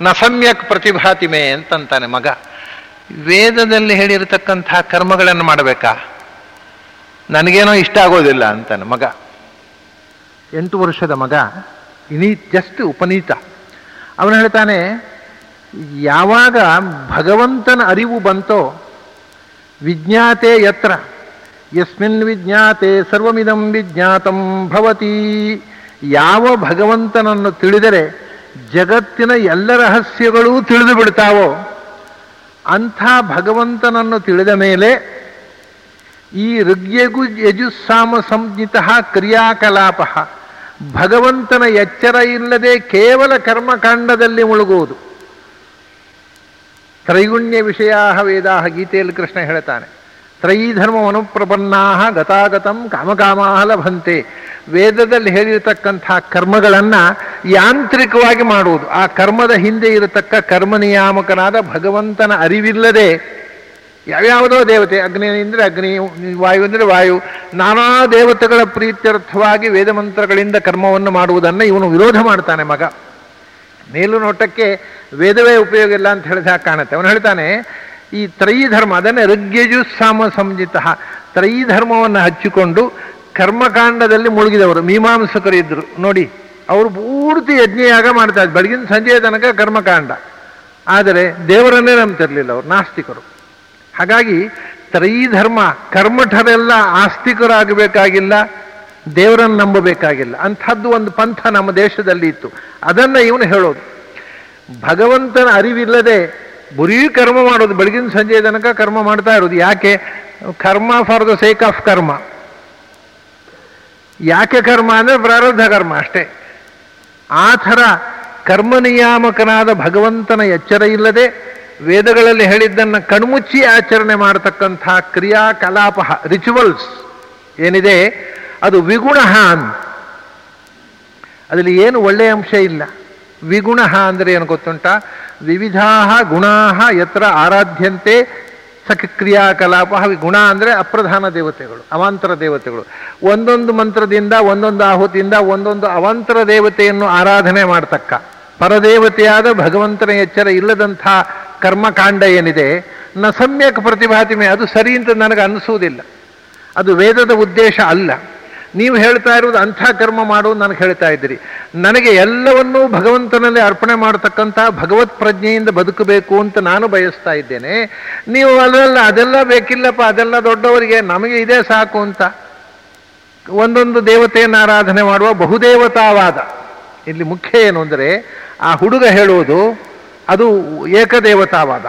ನ ಸಮ್ಯಕ್ ಪ್ರತಿಭಾತಿಮೆ ಅಂತಂತಾನೆ ಮಗ. ವೇದದಲ್ಲಿ ಹೇಳಿರತಕ್ಕಂತಹ ಕರ್ಮಗಳನ್ನು ಮಾಡಬೇಕಾ? ನನಗೇನೋ ಇಷ್ಟ ಆಗೋದಿಲ್ಲ ಅಂತಾನೆ ಮಗ. ಎಂಟು ವರ್ಷದ ಮಗ, ಇನಿ ಜಸ್ಟ್ ಉಪನೀತ. ಅವನು ಹೇಳ್ತಾನೆ, ಯಾವಾಗ ಭಗವಂತನ ಅರಿವು ಬಂತೋ, ವಿಜ್ಞಾತೆ ಯತ್ರ. ಯಸ್ಮಿನ್ ವಿಜ್ಞಾತೆ ಸರ್ವಮಿದಂ ವಿಜ್ಞಾತಂ ಭವತಿ. ಯಾವ ಭಗವಂತನನ್ನು ತಿಳಿದರೆ ಜಗತ್ತಿನ ಎಲ್ಲ ರಹಸ್ಯಗಳೂ ತಿಳಿದು ಬಿಡ್ತಾವೋ? ಅಂಥ ಭಗವಂತನನ್ನು ತಿಳಿದ ಮೇಲೆ ಈ ಋಗ್ಯಗು ಯಜುಸ್ಸಾಮ ಸಂಜ್ಞಿತ ಕ್ರಿಯಾಕಲಾಪ. ಭಗವಂತನ ಎಚ್ಚರ ಇಲ್ಲದೆ ಕೇವಲ ಕರ್ಮಕಾಂಡದಲ್ಲಿ ಮುಳುಗುವುದು. ತ್ರೈಗುಣ್ಯ ವಿಷಯಾ ವೇದಾ ಗೀತೆಯಲ್ಲಿ ಕೃಷ್ಣ ಹೇಳ್ತಾನೆ. ತ್ರೈಧರ್ಮ ಅನುಪ್ರಪನ್ನಾ ಗತಾಗತಂ ಕಾಮಕಾಮಾ ಲಭಂತೆ. ವೇದದಲ್ಲಿ ಹೇಳಿರತಕ್ಕಂಥ ಕರ್ಮಗಳನ್ನು ಯಾಂತ್ರಿಕವಾಗಿ ಮಾಡುವುದು. ಆ ಕರ್ಮದ ಹಿಂದೆ ಇರತಕ್ಕ ಕರ್ಮ ನಿಯಾಮಕನಾದ ಭಗವಂತನ ಅರಿವಿಲ್ಲದೆ ಯಾವ್ಯಾವುದೋ ದೇವತೆ, ಅಗ್ನಿ ಅಂದರೆ ಅಗ್ನಿ, ವಾಯು ಅಂದರೆ ವಾಯು, ನಾನಾ ದೇವತೆಗಳ ಪ್ರೀತ್ಯರ್ಥವಾಗಿ ವೇದ ಮಂತ್ರಗಳಿಂದ ಕರ್ಮವನ್ನು ಮಾಡುವುದನ್ನು ಇವನು ವಿರೋಧ ಮಾಡ್ತಾನೆ ಮಗ. ಮೇಲು ನೋಟಕ್ಕೆ ವೇದವೇ ಉಪಯೋಗ ಇಲ್ಲ ಅಂತ ಹೇಳಿದ ಕಾಣುತ್ತೆ. ಅವನು ಹೇಳ್ತಾನೆ, ಈ ತ್ರೈಧರ್ಮ ಅದನ್ನೇ ಋಗ್ಯಜು ಸಾಮ ಸಂಜಿತ ತ್ರೈಧರ್ಮವನ್ನು ಹಚ್ಚಿಕೊಂಡು ಕರ್ಮಕಾಂಡದಲ್ಲಿ ಮುಳುಗಿದವರು, ಮೀಮಾಂಸಕರು ಇದ್ದರು ನೋಡಿ, ಅವರು ಪೂರ್ತಿ ಯಜ್ಞಯಾಗ ಮಾಡ್ತಾ ಇದ್ರು. ಬೆಳಗಿನ ಸಂಜೆಯ ತನಕ ಕರ್ಮಕಾಂಡ. ಆದರೆ ದೇವರನ್ನೇ ನಂಬ್ತಿರಲಿಲ್ಲ ಅವರು, ನಾಸ್ತಿಕರು. ಹಾಗಾಗಿ ತ್ರೈಧರ್ಮ ಕರ್ಮಠರೆಲ್ಲ ಆಸ್ತಿಕರಾಗಬೇಕಾಗಿಲ್ಲ, ದೇವರನ್ನು ನಂಬಬೇಕಾಗಿಲ್ಲ. ಅಂಥದ್ದು ಒಂದು ಪಂಥ ನಮ್ಮ ದೇಶದಲ್ಲಿ ಇತ್ತು. ಅದನ್ನು ಇವನು ಹೇಳೋದು. ಭಗವಂತನ ಅರಿವಿಲ್ಲದೆ ಬರೀ ಕರ್ಮ ಮಾಡೋದು, ಬೆಳಗಿನ ಸಂಜೆ ತನಕ ಕರ್ಮ ಮಾಡ್ತಾ ಇರೋದು. ಯಾಕೆ? ಕರ್ಮ ಫಾರ್ ದ ಸೇಕ್ ಆಫ್ ಕರ್ಮ. ಯಾಕೆ ಕರ್ಮ ಅಂದರೆ ಪ್ರಾರಬ್ಧ ಕರ್ಮ ಅಷ್ಟೇ. ಆ ಥರ ಕರ್ಮ ನಿಯಾಮಕನಾದ ಭಗವಂತನ ಎಚ್ಚರ ಇಲ್ಲದೆ ವೇದಗಳಲ್ಲಿ ಹೇಳಿದ್ದನ್ನು ಕಣ್ಮುಚ್ಚಿ ಆಚರಣೆ ಮಾಡತಕ್ಕಂಥ ಕ್ರಿಯಾಕಲಾಪ ರಿಚುವಲ್ಸ್ ಏನಿದೆ? ಅದು ವಿಗುಣ ಅದರಲ್ಲಿ ಏನು ಒಳ್ಳೆಯ ಅಂಶ ಇಲ್ಲ. ವಿಗುಣ ಅಂದರೆ ಏನು ಗೊತ್ತುಂಟ? ವಿವಿಧಾ ಗುಣಾ ಯತ್ರ ಆರಾಧ್ಯಂತೆ ಸಖ ಕ್ರಿಯಾಕಲಾಪ, ಹಾಗೆ ಗುಣ ಅಂದರೆ ಅಪ್ರಧಾನ ದೇವತೆಗಳು, ಅವಾಂತರ ದೇವತೆಗಳು. ಒಂದೊಂದು ಮಂತ್ರದಿಂದ, ಒಂದೊಂದು ಆಹುತಿಯಿಂದ, ಒಂದೊಂದು ಅವಾಂತರ ದೇವತೆಯನ್ನು ಆರಾಧನೆ ಮಾಡತಕ್ಕ. ಪರದೇವತೆಯಾದ ಭಗವಂತನ ಎಚ್ಚರ ಇಲ್ಲದಂಥ ಕರ್ಮಕಾಂಡ ಏನಿದೆ, ನ ಸಮ್ಯಕ್ ಪ್ರತಿಭಾತಿಮೆ, ಅದು ಸರಿ ಅಂತ ನನಗೆ ಅನಿಸುವುದಿಲ್ಲ ಅದು ವೇದದ ಉದ್ದೇಶ ಅಲ್ಲ. ನೀವು ಹೇಳ್ತಾ ಇರುವುದು ಅಂಥ ಕರ್ಮ ಮಾಡು ನನಗೆ ಹೇಳ್ತಾ ಇದ್ದೀರಿ. ನನಗೆ ಎಲ್ಲವನ್ನೂ ಭಗವಂತನಲ್ಲಿ ಅರ್ಪಣೆ ಮಾಡತಕ್ಕಂಥ ಭಗವತ್ ಪ್ರಜ್ಞೆಯಿಂದ ಬದುಕಬೇಕು ಅಂತ ನಾನು ಬಯಸ್ತಾ ಇದ್ದೇನೆ. ನೀವು ಅದೆಲ್ಲ ಅದೆಲ್ಲ ಬೇಕಿಲ್ಲಪ್ಪ, ಅದೆಲ್ಲ ದೊಡ್ಡವರಿಗೆ ನಮಗೆ ಇದೇ ಸಾಕು ಅಂತ. ಒಂದೊಂದು ದೇವತೆಯನ್ನು ಆರಾಧನೆ ಮಾಡುವ ಬಹುದೇವತಾವಾದ. ಇಲ್ಲಿ ಮುಖ್ಯ ಏನು ಅಂದರೆ, ಆ ಹುಡುಗ ಹೇಳುವುದು, ಅದು ಏಕದೇವತಾವಾದ.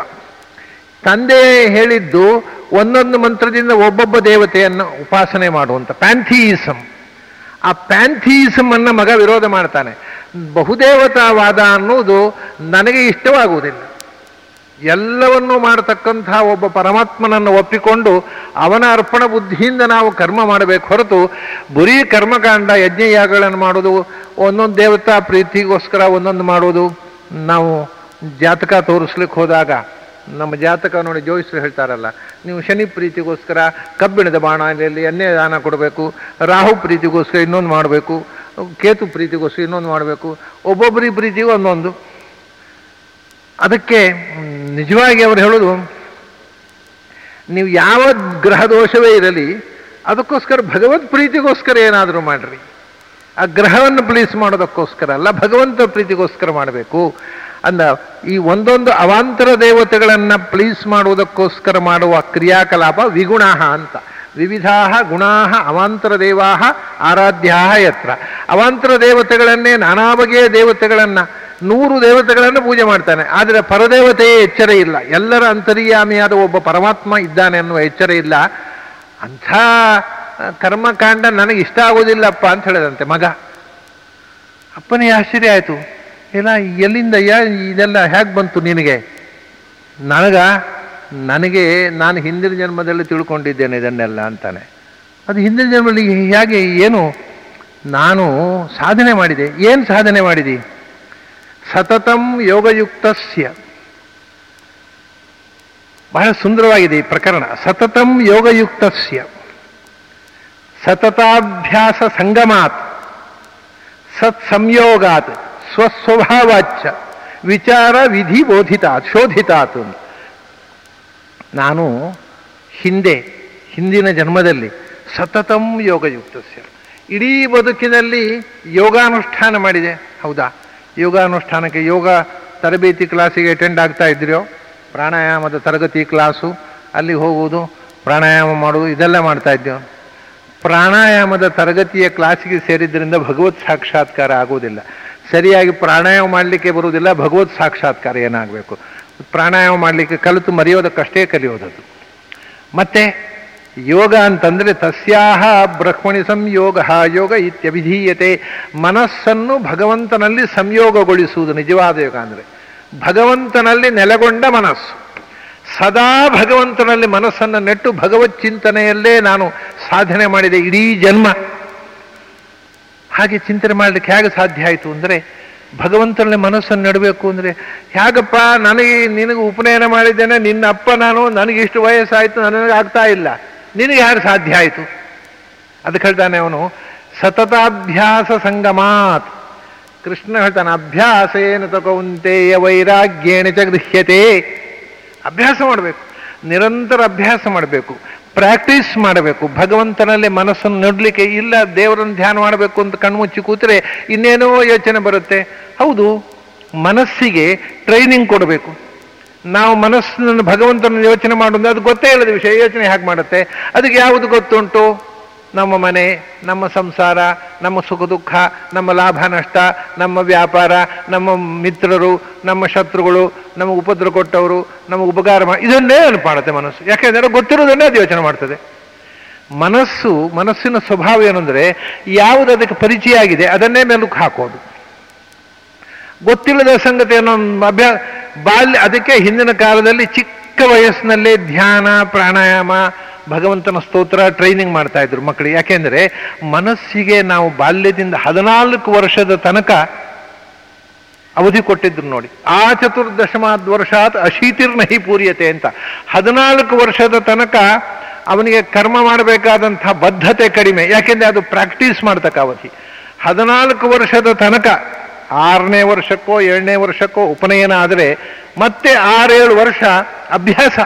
ತಂದೆ ಹೇಳಿದ್ದು ಒಂದೊಂದು ಮಂತ್ರದಿಂದ ಒಬ್ಬೊಬ್ಬ ದೇವತೆಯನ್ನು ಉಪಾಸನೆ ಮಾಡುವಂಥ ಪ್ಯಾಂಥಿಯಿಸಮ್ ಆ ಪ್ಯಾಂಥಿಯಿಸಮ್ ಅನ್ನ ಮಗ ವಿರೋಧ ಮಾಡ್ತಾನೆ. ಬಹುದೇವತಾವಾದ ಅನ್ನೋದು ನನಗೆ ಇಷ್ಟವಾಗುವುದಿಲ್ಲ. ಎಲ್ಲವನ್ನೂ ಮಾಡತಕ್ಕಂಥ ಒಬ್ಬ ಪರಮಾತ್ಮನನ್ನು ಒಪ್ಪಿಕೊಂಡು ಅವನ ಅರ್ಪಣ ಬುದ್ಧಿಯಿಂದ ನಾವು ಕರ್ಮ ಮಾಡಬೇಕು ಹೊರತು ಬರೀ ಕರ್ಮಕಾಂಡ, ಯಜ್ಞಯಾಗಗಳನ್ನು ಮಾಡೋದು ಒಂದೊಂದು ದೇವತಾ ಪ್ರೀತಿಗೋಸ್ಕರ ಒಂದೊಂದು ಮಾಡೋದು ನಾವು ಜಾತಕ ತೋರಿಸ್ಲಿಕ್ಕೆ ಹೋದಾಗ ನಮ್ಮ ಜಾತಕ ನೋಡಿ ಜೋಯಿಸರು ಹೇಳ್ತಾರಲ್ಲ, ನೀವು ಶನಿ ಪ್ರೀತಿಗೋಸ್ಕರ ಕಬ್ಬಿಣದ ಬಾಣದಲ್ಲಿ ಎಣ್ಣೆ ದಾನ ಕೊಡಬೇಕು, ರಾಹು ಪ್ರೀತಿಗೋಸ್ಕರ ಇನ್ನೊಂದು ಮಾಡಬೇಕು, ಕೇತು ಪ್ರೀತಿಗೋಸ್ಕರ ಇನ್ನೊಂದು ಮಾಡಬೇಕು, ಒಬ್ಬೊಬ್ಬರಿ ಪ್ರೀತಿಗೂ ಒಂದೊಂದು. ಅದಕ್ಕೆ ನಿಜವಾಗಿ ಅವರು ಹೇಳೋದು, ನೀವು ಯಾವ ಗ್ರಹ ದೋಷವೇ ಇರಲಿ, ಅದಕ್ಕೋಸ್ಕರ ಭಗವತ್ ಪ್ರೀತಿಗೋಸ್ಕರ ಏನಾದರೂ ಮಾಡಿರಿ. ಆ ಗ್ರಹವನ್ನು ಪ್ಲೀಸ್ ಮಾಡೋದಕ್ಕೋಸ್ಕರ ಅಲ್ಲ, ಭಗವಂತ ಪ್ರೀತಿಗೋಸ್ಕರ ಮಾಡಬೇಕು. ಅಂದ, ಈ ಒಂದೊಂದು ಅವಾಂತರ ದೇವತೆಗಳನ್ನು ಪ್ಲೀಸ್ ಮಾಡುವುದಕ್ಕೋಸ್ಕರ ಮಾಡುವ ಕ್ರಿಯಾಕಲಾಪ ವಿಗುಣ ಅಂತ. ವಿವಿಧಾ ಗುಣಾ ಅವಾಂತರ ದೇವಾ ಆರಾಧ್ಯ ಯತ್ರ. ಅವಾಂತರ ದೇವತೆಗಳನ್ನೇ ನಾನಾ ಬಗೆಯ ದೇವತೆಗಳನ್ನು ನೂರು ದೇವತೆಗಳನ್ನು ಪೂಜೆ ಮಾಡ್ತಾನೆ. ಆದರೆ ಪರದೇವತೆಯೇ ಎಚ್ಚರ ಇಲ್ಲ. ಎಲ್ಲರ ಅಂತರ್ಯಾಮಿಯಾದ ಒಬ್ಬ ಪರಮಾತ್ಮ ಇದ್ದಾನೆ ಅನ್ನುವ ಎಚ್ಚರ ಇಲ್ಲ. ಅಂಥ ಕರ್ಮಕಾಂಡ ನನಗೆ ಇಷ್ಟ ಆಗೋದಿಲ್ಲಪ್ಪ ಅಂತ ಹೇಳಿದಂತೆ ಮಗ. ಅಪ್ಪನಿಗೆ ಆಶ್ಚರ್ಯ ಆಯಿತು. ಇಲ್ಲ ಎಲ್ಲಿಂದ ಇದೆಲ್ಲ ಹೇಗೆ ಬಂತು ನಿನಗೆ? ನನಗ, ನನಗೆ ನಾನು ಹಿಂದಿನ ಜನ್ಮದಲ್ಲಿ ತಿಳ್ಕೊಂಡಿದ್ದೇನೆ ಇದನ್ನೆಲ್ಲ ಅಂತಾನೆ. ಅದು ಹಿಂದಿನ ಜನ್ಮದಲ್ಲಿ ಹೇಗೆ, ಏನು? ನಾನು ಸಾಧನೆ ಮಾಡಿದೆ. ಏನು ಸಾಧನೆ ಮಾಡಿದಿ? ಸತತಂ ಯೋಗಯುಕ್ತಸ್ಯ. ಬಹಳ ಸುಂದರವಾಗಿದೆ ಈ ಪ್ರಕರಣ. ಸತತಂ ಯೋಗಯುಕ್ತಸ್ಯ. ಸತತಾಭ್ಯಾಸ ಸಂಗಮಾತ್. ಸತ್ ಸಂಯೋಗಾತ್ ಸ್ವಸ್ವಭಾವಾಚ್ಚ ವಿಚಾರ, ವಿಧಿ ಬೋಧಿತಾತ್ ಆತು ನಾನು ಹಿಂದೆ, ಹಿಂದಿನ ಜನ್ಮದಲ್ಲಿ ಸತತಂ ಯೋಗಯುಕ್ತಸ್ಯ. ಇಡೀ ಬದುಕಿನಲ್ಲಿ ಯೋಗಾನುಷ್ಠಾನ ಮಾಡಿದೆ. ಹೌದಾ? ಯೋಗಾನುಷ್ಠಾನಕ್ಕೆ ಯೋಗ ತರಬೇತಿ ಕ್ಲಾಸಿಗೆ ಅಟೆಂಡ್ ಆಗ್ತಾ ಇದ್ರೋ ಪ್ರಾಣಾಯಾಮದ ತರಗತಿ ಕ್ಲಾಸು, ಅಲ್ಲಿ ಹೋಗುವುದು, ಪ್ರಾಣಾಯಾಮ ಮಾಡುವುದು, ಇದೆಲ್ಲ ಮಾಡ್ತಾ ಇದ್ದೇವೆ ಪ್ರಾಣಾಯಾಮದ ತರಗತಿಯ ಕ್ಲಾಸಿಗೆ ಸೇರಿದ್ದರಿಂದ ಭಗವತ್ ಸಾಕ್ಷಾತ್ಕಾರ ಆಗುವುದಿಲ್ಲ. ಸರಿಯಾಗಿ ಪ್ರಾಣಾಯಾಮ ಮಾಡಲಿಕ್ಕೆ ಬರುವುದಿಲ್ಲ, ಭಗವತ್ ಸಾಕ್ಷಾತ್ಕಾರ ಏನಾಗಬೇಕು? ಪ್ರಾಣಾಯಾಮ ಮಾಡಲಿಕ್ಕೆ ಕಲಿತು ಮರೆಯೋದಕ್ಕಷ್ಟೇ ಕಲಿಯೋದದು ಮತ್ತೆ ಯೋಗ ಅಂತಂದ್ರೆ ತಸ್ಯಾಹ ಬ್ರಹ್ಮಣಿ ಸಂಯೋಗ ಯೋಗ ಇತ್ಯಭಿಧೀಯತೆ. ಮನಸ್ಸನ್ನು ಭಗವಂತನಲ್ಲಿ ಸಂಯೋಗಗೊಳಿಸುವುದು ನಿಜವಾದ ಯೋಗ ಅಂದರೆ ಭಗವಂತನಲ್ಲಿ ನೆಲೆಗೊಂಡ ಮನಸ್ಸು. ಸದಾ ಭಗವಂತನಲ್ಲಿ ಮನಸ್ಸನ್ನು ನೆಟ್ಟು ಭಗವತ್ ಚಿಂತನೆಯಲ್ಲೇ ನಾನು ಸಾಧನೆ ಮಾಡಿದೆ ಇಡೀ ಜನ್ಮ. ಹಾಗೆ ಚಿಂತನೆ ಮಾಡಲಿಕ್ಕೆ ಹೇಗೆ ಸಾಧ್ಯ ಆಯಿತು ಅಂದರೆ ಭಗವಂತನಲ್ಲಿ ಮನಸ್ಸನ್ನು ನೆಡಬೇಕು ಅಂದರೆ, ಹೇಗಪ್ಪ, ನನಗೆ ನಿನಗೆ ಉಪನಯನ ಮಾಡಿದ್ದೇನೆ, ನಿನ್ನ ಅಪ್ಪ ನಾನು, ನನಗೆ ಇಷ್ಟು ವಯಸ್ಸಾಯಿತು, ನನಗೆ ಆಗ್ತಾ ಇಲ್ಲ. ನಿನಗೆ ಯಾರು ಸಾಧ್ಯ ಆಯಿತು? ಅದಕ್ಕೆ ಹೇಳ್ತಾನೆ ಅವನು, ಸತತಾಭ್ಯಾಸ ಸಂಗಮಾತ್. ಕೃಷ್ಣ ಹೇಳ್ತಾನೆ, ಅಭ್ಯಾಸೇನ ತಗೊಂತೆಯ ವೈರಾಗ್ಯೇಣ ಅಭ್ಯಾಸ ಮಾಡಬೇಕು. ನಿರಂತರ ಅಭ್ಯಾಸ ಮಾಡಬೇಕು. ಪ್ರಾಕ್ಟೀಸ್ ಮಾಡಬೇಕು. ಭಗವಂತನಲ್ಲಿ ಮನಸ್ಸನ್ನು ನೋಡಲಿಕ್ಕೆ ಇಲ್ಲ, ದೇವರನ್ನು ಧ್ಯಾನ ಮಾಡಬೇಕು ಅಂತ ಕಣ್ಮುಚ್ಚಿ ಕೂತರೆ ಇನ್ನೇನೋ ಯೋಚನೆ ಬರುತ್ತೆ. ಹೌದು, ಮನಸ್ಸಿಗೆ ಟ್ರೈನಿಂಗ್ ಕೊಡಬೇಕು. ನಾವು ಮನಸ್ಸನ್ನು ಭಗವಂತನ ಯೋಚನೆ ಮಾಡೋದು ಅದು ಗೊತ್ತೇ ಇಲ್ಲದ ವಿಷಯ, ಯೋಚನೆ ಹೇಗೆ ಮಾಡುತ್ತೆ? ಅದಕ್ಕೆ ಯಾವುದು ಗೊತ್ತುಂಟು? ನಮ್ಮ ಮನೆ, ನಮ್ಮ ಸಂಸಾರ, ನಮ್ಮ ಸುಖ ದುಃಖ, ನಮ್ಮ ಲಾಭ ನಷ್ಟ, ನಮ್ಮ ವ್ಯಾಪಾರ, ನಮ್ಮ ಮಿತ್ರರು, ನಮ್ಮ ಶತ್ರುಗಳು, ನಮಗೆ ಉಪದ್ರ ಕೊಟ್ಟವರು, ನಮಗೆ ಉಪಕಾರ ಮಾಡಿ ಇದನ್ನೇ ಮಾಡುತ್ತೆ ಮನಸ್ಸು. ಯಾಕೆಂದರೆ ಗೊತ್ತಿರೋದನ್ನೇ ಅದು ಯೋಚನೆ ಮಾಡ್ತದೆ. ಮನಸ್ಸು, ಮನಸ್ಸಿನ ಸ್ವಭಾವ ಏನಂದರೆ ಯಾವುದು ಅದಕ್ಕೆ ಪರಿಚಯ ಆಗಿದೆ, ಅದನ್ನೇ ಮೆಲುಕು ಹಾಕೋದು. ಗೊತ್ತಿಲ್ಲದ ಸಂಗತಿಯನ್ನು ಅಭ್ಯಾಸ ಬಾಲ್ಯ, ಅದಕ್ಕೆ ಹಿಂದಿನ ಕಾಲದಲ್ಲಿ ಚಿಕ್ಕ ವಯಸ್ಸಿನಲ್ಲೇ ಧ್ಯಾನ, ಪ್ರಾಣಾಯಾಮ, ಭಗವಂತನ ಸ್ತೋತ್ರ ಟ್ರೈನಿಂಗ್ ಮಾಡ್ತಾ ಇದ್ರು ಮಕ್ಕಳು ಯಾಕೆಂದ್ರೆ ಮನಸ್ಸಿಗೆ ನಾವು ಬಾಲ್ಯದಿಂದ ಹದಿನಾಲ್ಕು ವರ್ಷದ ತನಕ ಅವಧಿ ಕೊಟ್ಟಿದ್ರು ನೋಡಿ. ಆ ಚತುರ್ದಶಮಾದ ವರ್ಷಾತ್ ಅಶೀತಿರ್ನಹಿ ಪೂರ್ಯತೆ ಅಂತ. ಹದಿನಾಲ್ಕು ವರ್ಷದ ತನಕ ಅವನಿಗೆ ಕರ್ಮ ಮಾಡಬೇಕಾದಂಥ ಬದ್ಧತೆ ಕಡಿಮೆ. ಯಾಕೆಂದ್ರೆ ಅದು ಪ್ರಾಕ್ಟೀಸ್ ಮಾಡ್ತಕ್ಕ ಅವಧಿ. ಹದಿನಾಲ್ಕು ವರ್ಷದ ತನಕ ಆರನೇ ವರ್ಷಕ್ಕೋ, ಏಳನೇ ವರ್ಷಕ್ಕೋ ಉಪನಯನ ಆದರೆ ಮತ್ತೆ ಆರೇಳು ವರ್ಷ ಅಭ್ಯಾಸ.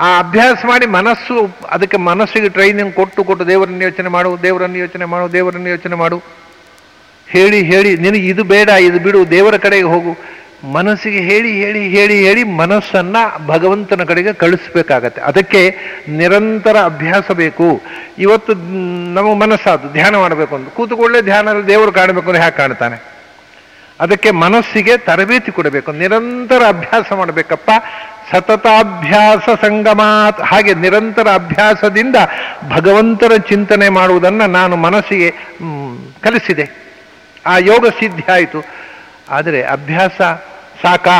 ಆ ಅಭ್ಯಾಸ ಮಾಡಿ ಮನಸ್ಸು, ಅದಕ್ಕೆ ಮನಸ್ಸಿಗೆ ಟ್ರೈನಿಂಗ್ ಕೊಟ್ಟು ಕೊಟ್ಟು ದೇವರನ್ನು ಯೋಚನೆ ಮಾಡು, ದೇವರನ್ನು ಯೋಚನೆ ಮಾಡು, ದೇವರನ್ನು ಯೋಚನೆ ಮಾಡು. ಹೇಳಿ ಹೇಳಿ, ನಿನಗೆ ಇದು ಬೇಡ, ಇದು ಬಿಡು, ದೇವರ ಕಡೆಗೆ ಹೋಗು. ಮನಸ್ಸಿಗೆ ಹೇಳಿ ಹೇಳಿ ಹೇಳಿ ಹೇಳಿ ಮನಸ್ಸನ್ನು ಭಗವಂತನ ಕಡೆಗೆ ಕಳಿಸ್ಬೇಕಾಗತ್ತೆ. ಅದಕ್ಕೆ ನಿರಂತರ ಅಭ್ಯಾಸ ಬೇಕು. ಇವತ್ತು ನಮಗೆ ಮನಸ್ಸಾದ ಧ್ಯಾನ ಮಾಡಬೇಕು ಅಂತ ಕೂತುಕೊಳ್ಳೆ ಧ್ಯಾನದಲ್ಲಿ ದೇವರು ಕಾಣಬೇಕು ಅಂದರೆ ಹ್ಯಾಕೆ ಕಾಣ್ತಾನೆ. ಅದಕ್ಕೆ ಮನಸ್ಸಿಗೆ ತರಬೇತಿ ಕೊಡಬೇಕು. ನಿರಂತರ ಅಭ್ಯಾಸ ಮಾಡಬೇಕಪ್ಪ. ಸತತಾಭ್ಯಾಸ ಸಂಗಮಾತ್. ಹಾಗೆ ನಿರಂತರ ಅಭ್ಯಾಸದಿಂದ ಭಗವಂತರ ಚಿಂತನೆ ಮಾಡುವುದನ್ನು ನಾನು ಮನಸ್ಸಿಗೆ ಕಲಿಸಿದೆ. ಆ ಯೋಗ ಸಿದ್ಧಿ ಆಯಿತು. ಆದರೆ ಅಭ್ಯಾಸ ಸಾಕಾ?